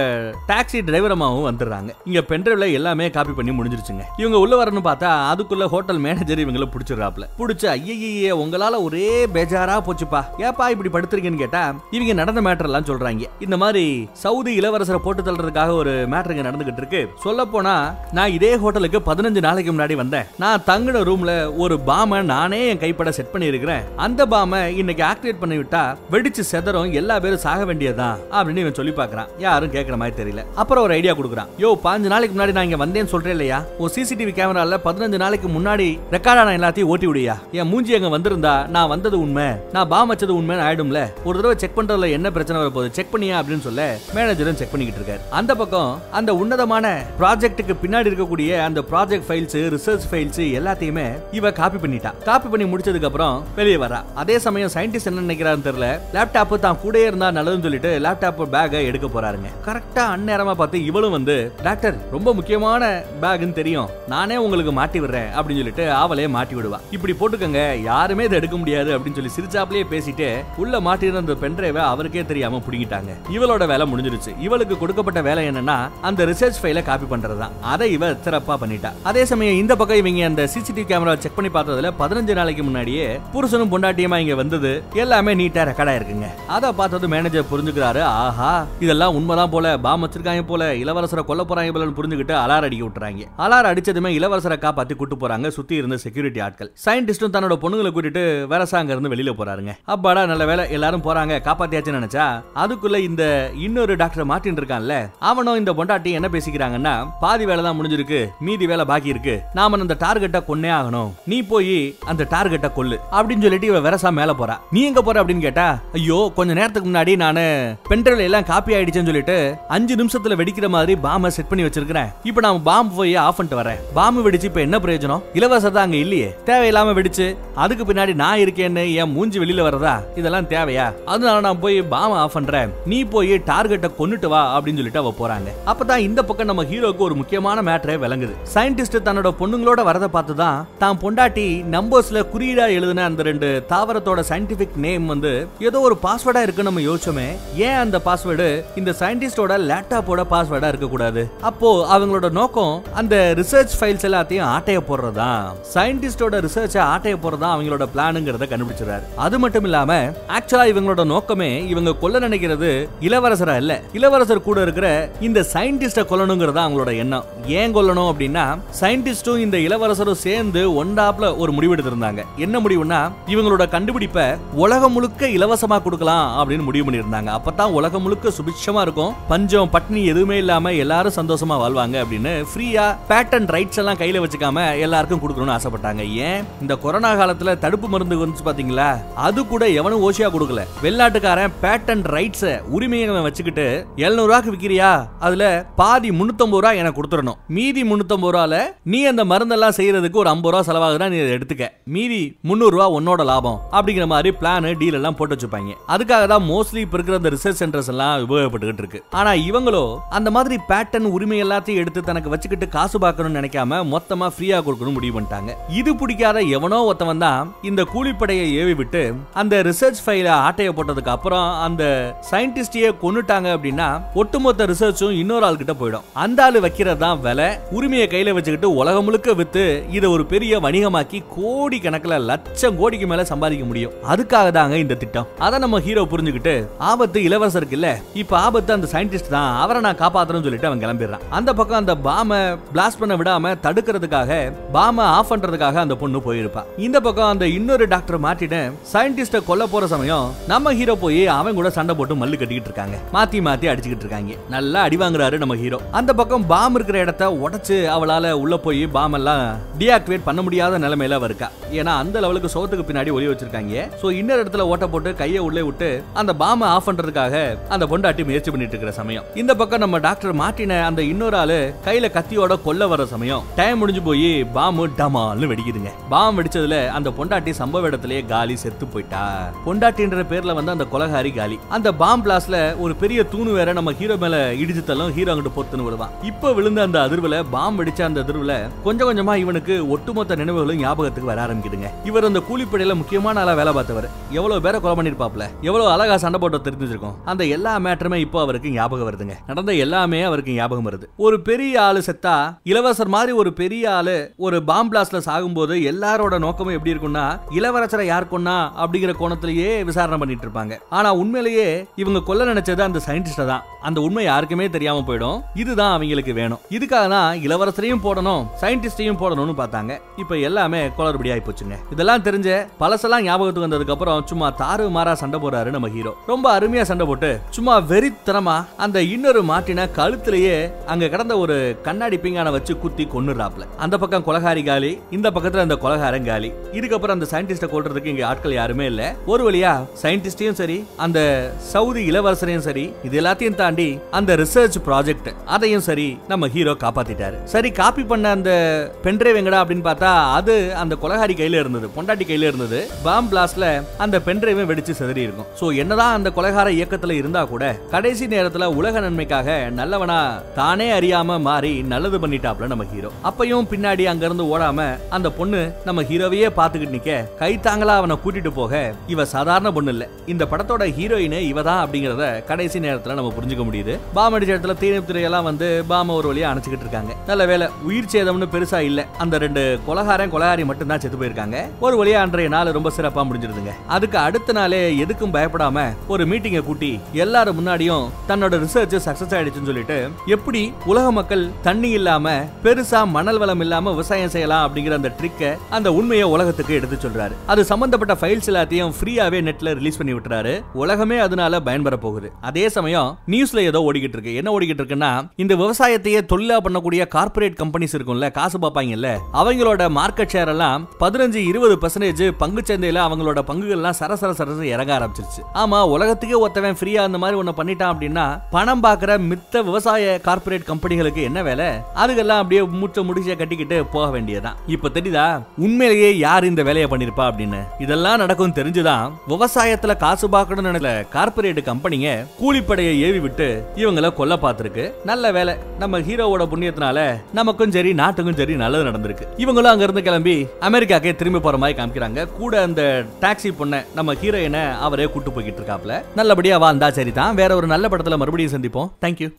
டாக்ஸி டிரைவரமாவும் வந்துடுறாங்க. இங்க பென்ட்ரைவ்ல எல்லாமே காப்பி பண்ணி முடிஞ்சிருச்சுங்க. இவங்க உள்ள வரணும்னு பார்த்தா அதுக்குள்ள ஹோட்டல் மேனேஜர் இவங்கள பிடிச்சிடுறாப்ல பிடிச்ச ஐயையே உங்களால ஒரே பேஜாரா போச்சுப்பா. ஏப்பா இப்படி படுத்துறீங்கன்னு கேட்டா இவங்க நடந்த மேட்டர் எல்லாம் சொல்றாங்க. இந்த மாதிரி சவுதி இளவரசரை போட்டு தள்ளுறதுக்காக ஒரு மேட்டர் இங்க நடந்துகிட்டு இருக்கு. சொல்ல போனா நான் இதே ஹோட்டலுக்கு பதினஞ்சு நாளைக்கு முன்னாடி வந்தேன். நான் தங்கின ரூம்ல ஒரு பாம நானே என் கைப்பட செட் பண்ணியிருக்கிறேன். அந்த பாம இன்னைக்கு ஆக்டிவேட் பண்ணி விட்டா வெடிச்சு செதறும் எல்லா பேரும் சாக வேண்டியதான் அப்படின்னு இவன் சொல்லி பார்க்கறான். யாரும் கேட்கற மாதிரி தெரியல. அப்புறம் ஒரு ஐடியா கொடுக்குறான். யோ பாஞ்சு நாளைக்கு முன்னாடி நான் இங்க வந்தேன்னு சொல்றேன் இல்லையா? ஒரு சிசிடிவி கேமரால பதினஞ்சு நாளைக்கு முன்னாடி ரெக்கார்டான எல்லாத்தையும் ஓட்டி விடியா என் மூஞ்சி அங்க வந்திருந்தா நான் வந்தது உண்மை? நான் பாம் வச்சது உண்மைன்னு ஆயிடும்ல? ஒரு தடவை செக் பண்றதுல என்ன பிரச்சனை வரப்போகுது? செக் பண்ணியா? அப்படின்னு சொல்ல மேனேஜரும் செக் பண்ணிக்கிட்டு இருக்காரு. அந்த பக்கம் அந்த உன்னதமான ப்ராஜெக்ட்டுக்கு பின்னாடி இருக்கக்கூடிய அந்த ப்ராஜெக்ட் ஃபைல்ஸ் ரிசர்ச் ஃபைல்ஸ் எல்லாத்தையுமே இவ காப்பி பண்ணிட்டா காப்பி பண்ணி முடிச்சதுக்கு அப்புறம் வெளியே வரா அதே சமயம் சயின்டிஸ்ட் என்ன நினைக்கிறான்னு தெரியல. லேப்டாப் தான் கூடயே இருந்தா நல்லதுன்னு சொல்லிட்டு லேப்டாப் பேக்கை எடுக்க போறாருங்க. கரெக்டா அந்நேரமா பார்த்து இவளும் வந்து டாக்டர் ரொம்ப முக்கியமான பேக்னு தெரியும். நானே உங்களுக்கு மாட்டி விடுறேன் அப்படின்னு சொல்லிட்டு அவளே மாட்டி விடுவா. இப்படி போட்டுக்கங்க யாருமே இதை எடுக்க முடியாது அப்படின்னு சொல்லி சிரிச்சாப்லயே பேசிட்டு உள்ள மாட்டிருந்த அந்த பென்ட்ரைவை அவருக்கே தெரியாம பிடிங்கிட்டாங்க. இவளோட வேலை முடிஞ்சிருச்சு. இவளுக்கு கொடுக்கப்பட்ட வேலை என்னன்னா அந்த ரிசர்ச் ஃபைல காப்பி பண்றதுதான். அதை இவ சிறப்பா பண்ணிட்டா. அதே சமயம் இந்த பக்கம் இவங்க அந்த சிசிடிவி கேமரா செக் பண்ணி பார்த்ததுல பதினஞ்சு நாளைக்கு முன்னாடியே புருஷனும் பொண்டாட்டியமா இங்க வந்தது. எல்லாமே நீட்டா ரெக்கார்டா இருக்குங்க அதை பார்த்தது மேனேஜர் புரிஞ்சுக்கிறாரு ஆஹா இதெல்லாம் உண்மைதான் போல. பாம் வச்சிருக்காங்க போல. இளவரசரை கொல்ல போறாங்க போலன்னு புரிஞ்சுக்கிட்டு அலார் அடிக்க விட்டுறாங்க. அலார் அடிச்சதுமே இளவரசரை காப்பாத்தி கூட்டு போறாங்க சுத்தி இருந்த செக்யூரிட்டி ஆட்கள். சயின்டிஸ்டும் தன்னோட பொண்ணுங்களை கூட்டிட்டு வரசா இருந்து வெளியில போறாருங்க. அப்பாடா நல்ல வேலை எல்லாரும் போறாங்க. காப்பாத்தியாச்சுன்னு நினைச்சா அதுக்குள்ள இந்த இன்னொரு டாக்டர் மார்ட்டின் இருக்கான்ல அவனும் இந்த பொண்டாட்டி என்ன பேசிக்கிறாங்கன்னா பாதி வேலை தான் முடிஞ்சிருக்கு மீதி வேலை பாக்கி இருக்கு. நாம அந்த டார்கெட்டை கொன்னே ஆகணும். நீ போய் அந்த டார்கெட்டை கொல்லு. அப்படின்னு சொல்லிட்டு இவ வெரசா மேல போறா. நீ எங்க போற அப்படின்னு கேட்டா ஐயோ கொஞ்ச நேரத்துக்கு முன்னாடி நானு பென்ட்ரைவ்ல எல்லாம் காப்பி ஆயிடுச்சுன்னு சொல்லிட்டு அஞ்சு நிமிஷத்துல வெடிக்கிற மாதிரி பாம்ப செட் பண்ணி வச்சிருக்கிறேன். இப்போ நான் பாம்பு போய் ஆஃப் பண்ணிட்டு வரேன். பாம்பு வெடிச்சு இப்ப என்ன பிரயோஜனம்? இலவசம் தான் அங்க இல்லையே. தேவையில்லாம வெடிச்சு அதுக்கு பின்னாடி நான் இருக்கேன்னு என் மூஞ்சி வெளியில வரதா இதெல்லாம் தேவையா? அதனால நான் போய் பாம்பை ஆஃப் பண்றேன். நீ போய் டார்கெட்டை கொன்னுட்டு வா அப்படின்னு சொல்லிட்டு அவ போறாங்க. அப்பதான் இந்த பக்கம் நம்ம ஹீரோக்கு ஒரு முக்கியமான மேட்டரே விளங்குது. சயின்டிஸ்ட் தன்னோட பொண்ணுங்களோட வரதை பார்த்து தான் தான் பொண்டாட்டி நம்பர்ஸ்ல குறியீடா எழுதின அந்த ரெண்டு தாவரத்தோட சயின்டிபிக் நேம் வந்து ஏதோ ஒரு பாஸ்வேர்டா இருக்குன்னு நம்ம யோசிச்சோமே. ஏன் அந்த பாஸ்வேர்டு இந்த சயின்டிஸ்டோட லேப்டாப்போட பாஸ்வேர்டா இருக்க கூடாது அப்போ அவங்களோட நோக்கம் அந்த ரிசர்ச் ஃபைல்ஸ் எல்லாத்தையும் ஆட்டைய போடுறதா சயின்டிஸ்டோட ரிசர்ச்சை ஆட்டைய போறதா அவங்களோட பிளானுங்கிறத கண்டுபிடிச்சிருக்காரு அது மட்டும் இல்லாம ஆக்சுவலா இவங்களோட நோக்கமே இவங்க கொல்ல நினைக்கிறது இளவரசரா இல்ல. இளவரசர் கூட இருக்கிற இந்த சயின்டிஸ்ட கொல்லணுங்கிறதா அவங்களோட எண்ணம். ஏன் கொல்லணும் அப்படின்னா சயின்டிஸ்டும் இந்த இளவரசரும் சேர்ந்து ஒன்றாப்ல ஒரு முடிவெடுத்திருந்தாங்க. என்ன முடிவுனா இவங்களோட கண்டுபிடிப்பை உலகம் முழுக்க இலவசமா கொடுக்கலாம் அப்படின்னு முடிவு பண்ணியிருந்தாங்க. அப்பதான் உலகம் முழுக்க சுபிட்சமா இருக்கும். பஞ்சம் பட்னி எதுவுமே இல்லாம எல்லாரும் சந்தோஷமா வாழ்வாங்க அப்படின்னு ஃப்ரீயா பேட்டன் ரைட்ஸ் எல்லாம் கையில வச்சுக்காம எல்லாருக்கும் கொடுக்கணும்னு ஆசைப்பட்டாங்க. ஏன்? இந்த கொரோனா காலத்துல தடுப்பு மருந்து வந்துச்சு பாத்தீங்களா? அது கூட எவனும் ஓசியா கொடுக்கல. வெளிநாட்டுக்காரன் பேட்டன் ரைட்ஸ உரிமையை அவன் வச்சுக்கிட்டு 700 ரூபாய்க்கு விக்கிறியா? அதுல பாதி முன்னூத்தம்பது ரூபா எனக்கு கொடுத்துடணும். மீதி முன்னூத்தம்பது ரூபால நீ அந்த மருந்தெல்லாம் செய்யறதுக்கு ஒரு ஐம்பது ரூபா செலவாகுதா நீ எடுத்து எடுத்துக்க. மீதி முந்நூறு ரூபா உன்னோட லாபம் அப்படிங்கிற மாதிரி பிளான் டீல் எல்லாம் போட்டு வச்சுப்பாங்க. அதுக்காக தான் மோஸ்ட்லி இப்ப இருக்கிற அந்த ரிசர்ச் சென்டர்ஸ் எல்லாம் உபயோகப்பட்டுக்கிட்டு இருக்கு. ஆனா இவங்களோ அந்த மாதிரி பேட்டர்ன் உரிமை எல்லாத்தையும் எடுத்து தனக்கு வச்சுக்கிட்டு காசு பார்க்கணும்னு நினைக்காம மொத்தமா ஃப்ரீயா கொடுக்கணும் முடிவு பண்ணிட்டாங்க. இது பிடிக்காத எவனோ ஒருத்தவன் தான் இந்த கூலிப்படையை ஏவி விட்டு அந்த ரிசர்ச் ஃபைல ஆட்டைய போட்டதுக்கு அப்புறம் அந்த சயின்டிஸ்டையே கொன்னுட்டாங்க அப்படின்னா ஒட்டுமொத்த ரிசர்ச்சும் இன்னொரு ஆள் கிட்ட போயிடும். அந்த ஆள் வைக்கிறது தான் விலை. உரிமையை கையில வச்சுக்கிட்டு உலகம் முழுக்க வித்து இதை ஒரு பெரிய வணிகமாக்கி கோடி கணக்கில் லட்சம் கோடிக்கு மேல சம்பாதிக்க முடியும். அதுக்காக தாங்க இந்த திட்டம். அதை நம்ம ஹீரோ புரிஞ்சுக்கிட்டு ஆபத்து இளவரசருக்கு இல்ல இப்ப ஆபத்து அந்த சயின்டிஸ்ட் தான் அவரை நான் காப்பாத்துறேன்னு சொல்லிட்டு அவன் கிளம்பிடுறான். அந்த பக்கம் அந்த பாம பிளாஸ்ட் பண்ண விடாம தடுக்கிறதுக்காக பாம ஆஃப் பண்றதுக்காக அந்த பொண்ணு போயிருப்பா. இந்த பக்கம் அந்த இன்னொரு டாக்டர் மாட்டிட்டு சயின்டிஸ்ட கொல்ல போற சமயம் நம்ம ஹீரோ போய் அவன் கூட சண்டை போட்டு மல்லு கட்டிக்கிட்டு இருக்காங்க. மாத்தி மாத்தி அடிச்சுக்கிட்டு இருக்காங்க. நல்லா அடி வாங்குறாரு நம்ம ஹீரோ. அந்த பக்கம் பாம் இருக்கிற இடத்த உடச்சு அவளால உள்ள போய் பாம் எல்லாம் டீஆக்டிவேட் பண்ண முடியாத நிலைமையில அவ இருக்கா? ஏன்னா அந்த லெவலுக்கு சோத்துக்கு பின்னாடி ஒளி வச்சிருக்காங்க. சோ இன்னொரு இடத்துல ஓட்ட போட்டு கையை உள்ளே விட்டு அந்த பாம ஆஃப் பண்றதுக்காக அந்த பொண்டாட்டி முயற்சி பண்ணிட்டு இருக்கிற சமயம். இந்த பக்கம் நம்ம டாக்டர் மாட்டின அந்த இன்னொரு ஆளு கையில கத்தியோட கொல்ல வர சமயம். டைம் முடிஞ்சு போய் பாம்பு டமால்னு வெடிக்குதுங்க. பாம் வெடிச்சதுல அந்த பொண்டாட்டி சம்பவ இடத்துலயே காலி செத்து போயிட்டா. பொண்டாட்டின்ற பேர்ல வந்து அந்த கொலகாரி காலி. அந்த பாம் பிளாஸ்ட்ல ஒரு பெரிய தூணு வேற நம்ம ஹீரோ மேல இடிச்சு தள்ளும் ஹீரோ அங்கிட்டு பொத்துன்னு விடுவான் இப்ப விழுந்த அந்த அதிர்வுல பாம் வெடிச்ச அந்த அதிர்வுல கொஞ்சம் கொஞ்சமா இவனுக்கு ஒட்டுமொத்த நினைவுகளும் ஞாபகம் ஞாபகத்துக்கு வர ஆரம்பிக்குதுங்க. இவர் அந்த கூலிப்படையில முக்கியமான ஆளா வேலை பார்த்தவர். எவ்வளவு பேரை கொலை பண்ணிருப்பாப்ல எவ்வளவு அழகா சண்டை போட்டு தெரிஞ்சிருக்கும். அந்த எல்லா மேட்டருமே இப்போ அவருக்கு ஞாபகம் வருதுங்க. நடந்த எல்லாமே அவருக்கு ஞாபகம் வருது. ஒரு பெரிய ஆளு செத்தா இளவரசர் மாதிரி ஒரு பெரிய ஆளு ஒரு பாம் பிளாஸ்ட்ல சாகும்போது எல்லாரோட நோக்கமும் எப்படி இருக்கும்னா இளவரசரை யார் கொன்னா அப்படிங்கிற கோணத்திலேயே விசாரணை பண்ணிட்டு இருப்பாங்க. ஆனா உண்மையிலேயே இவங்க கொல்ல நினைச்சது அந்த சயின்டிஸ்ட தான். அந்த உண்மை யாருக்குமே தெரியாம போயிடும். இதுதான் அவங்களுக்கு வேணும். இதுக்காக தான் இளவரசரையும் போடணும் சயின்டிஸ்டையும் போடணும்னு பார்த்தாங்க. இப்ப எல்லாமே குளறுபடி ஆகி போச்சுங்க இதெல்லாம் தெரிஞ்ச பழசெல்லாம் ஞாபகத்துக்கு வந்ததுக்கு அப்புறம் சும்மா தாறு மாறா சண்டை போறாரு நம்ம ஹீரோ. ரொம்ப அருமையா சண்டை போட்டு சும்மா வெறித்தனமா அந்த இன்னொரு மாட்டின கழுத்திலேயே அங்க கிடந்த ஒரு கண்ணாடி பிங்கான வச்சு குத்தி கொன்னுறாப்ல அந்த பக்கம் கொலகாரி காலி இந்த பக்கத்துல அந்த கொலகாரம் காலி. இதுக்கப்புறம் அந்த சயின்டிஸ்ட கொள்றதுக்கு இங்க ஆட்கள் யாருமே இல்ல. ஒரு வழியா சயின்டிஸ்டையும் சரி அந்த சவுதி இளவரசரையும் சரி இது எல்லாத்தையும் தாண்டி அந்த ரிசர்ச் ப்ராஜெக்ட் அதையும் சரி நம்ம ஹீரோ காப்பாத்திட்டாரு. சரி காப்பி பண்ண அந்த பென்ட்ரைவ் எங்கடா அப்படின்னு பார்த்தா அது அந்த அந்த கொலகாரி கையில இருந்தது பொண்டாட்டி கையில இருந்தது பாம் பிளாஸ்ட்ல அந்த பென்ட்ரைவை வெடிச்சு சிதறி இருக்கும். சோ என்னதான் அந்த கொலகார இயக்கத்துல இருந்தா கூட கடைசி நேரத்துல உலக நன்மைக்காக நல்லவனா தானே அறியாம மாறி நல்லது பண்ணிட்டாப்ல நம்ம ஹீரோ அப்பையும் பின்னாடி அங்க இருந்து ஓடாம அந்த பொண்ணு நம்ம ஹீரோவையே பாத்துக்கிட்டு நிக்க கை தாங்களா அவனை கூட்டிட்டு போக இவ சாதாரண பொண்ணு இல்ல. இந்த படத்தோட ஹீரோயின் இவ தான் அப்படிங்கறத கடைசி நேரத்துல நம்ம புரிஞ்சுக்க முடியுது. பாம் அடிச்ச இடத்துல தீனப் துறையெல்லாம் வந்து பாம ஒரு வழியா அணைச்சுக்கிட்டு இருக்காங்க. நல்ல வேலை உயிர் சேதம்னு பெருசா இல்ல. அந்த ரெண்டு கொலகாரன் கொலகாரி மட்டும் மட்டும்தான் செத்து போயிருக்காங்க. ஒரு வழியா அன்றைய நாள் ரொம்ப சிறப்பா முடிஞ்சிருதுங்க. அதுக்கு அடுத்த நாளே எதுக்கும் பயப்படாம ஒரு மீட்டிங்கை கூட்டி எல்லாரும் முன்னாடியும் தன்னோட ரிசர்ச் சக்சஸ் ஆயிடுச்சுன்னு சொல்லிட்டு எப்படி உலக மக்கள் தண்ணி இல்லாம பெருசா மணல் வளம் இல்லாம விவசாயம் செய்யலாம் அப்படிங்கிற அந்த ட்ரிக்க அந்த உண்மையை உலகத்துக்கு எடுத்து சொல்றாரு. அது சம்பந்தப்பட்ட ஃபைல்ஸ் எல்லாத்தையும் ஃப்ரீயாவே நெட்ல ரிலீஸ் பண்ணி விட்டுறாரு. உலகமே அதனால பயன்பெற போகுது. அதே சமயம் நியூஸ்ல ஏதோ ஓடிக்கிட்டு இருக்கு. என்ன ஓடிக்கிட்டு இருக்குன்னா இந்த விவசாயத்தையே தொழிலா பண்ணக்கூடிய கார்ப்பரேட் கம்பெனிஸ் இருக்கும்ல காசு பார்ப்பாங்கல்ல அவங்களோட மார்க்கெட் ஷேர் எல்லாம் பதினஞ்சு இருபது பர்சன்டேஜ் பங்கு சந்தையில அவங்களோட பங்குகள்லாம் சரசர சரசர இறங்க ஆரம்பிச்சிருச்சு. ஆமா உலகத்துக்கே ஒருத்தவன் ஃப்ரீயா அந்த மாதிரி ஒன்று பண்ணிட்டான் அப்படின்னா பணம் பார்க்குற மித்த விவசாய கார்ப்பரேட் கம்பெனிகளுக்கு என்ன வேலை? அதுக்கெல்லாம் அப்படியே மூச்சை முடிச்ச கட்டிக்கிட்டு போக வேண்டியதுதான். இப்ப தெரியுதா? உண்மையிலேயே யார் இந்த வேலையை பண்ணிருப்பா அப்படின்னு? இதெல்லாம் நடக்கும் தெரிஞ்சுதான் விவசாயத்துல காசு பார்க்கணும்னு நினைக்கல கார்பரேட் கம்பெனிங்க கூலிப்படையை ஏவி விட்டு இவங்களை கொல்ல பார்த்துருக்கு. நல்ல வேலை. நம்ம ஹீரோவோட புண்ணியத்தினால நமக்கும் சரி நாட்டுக்கும் சரி நல்லது நடந்திருக்கு. இவங்களும் அங்க இருந்து கிளம்பி அமெரிக்காக்கே திரும்பி போற மாதிரி காமிக்கிறாங்க. கூட அந்த டாக்ஸி பொண்ணை நம்ம ஹீரோயினை அவரே கூட்டு போய்கிட்டு இருக்காப்ல நல்லபடியா வாழ்ந்தா சரி தான் வேற ஒரு நல்ல படத்துல மறுபடியும் சந்திப்போம். தேங்க்யூ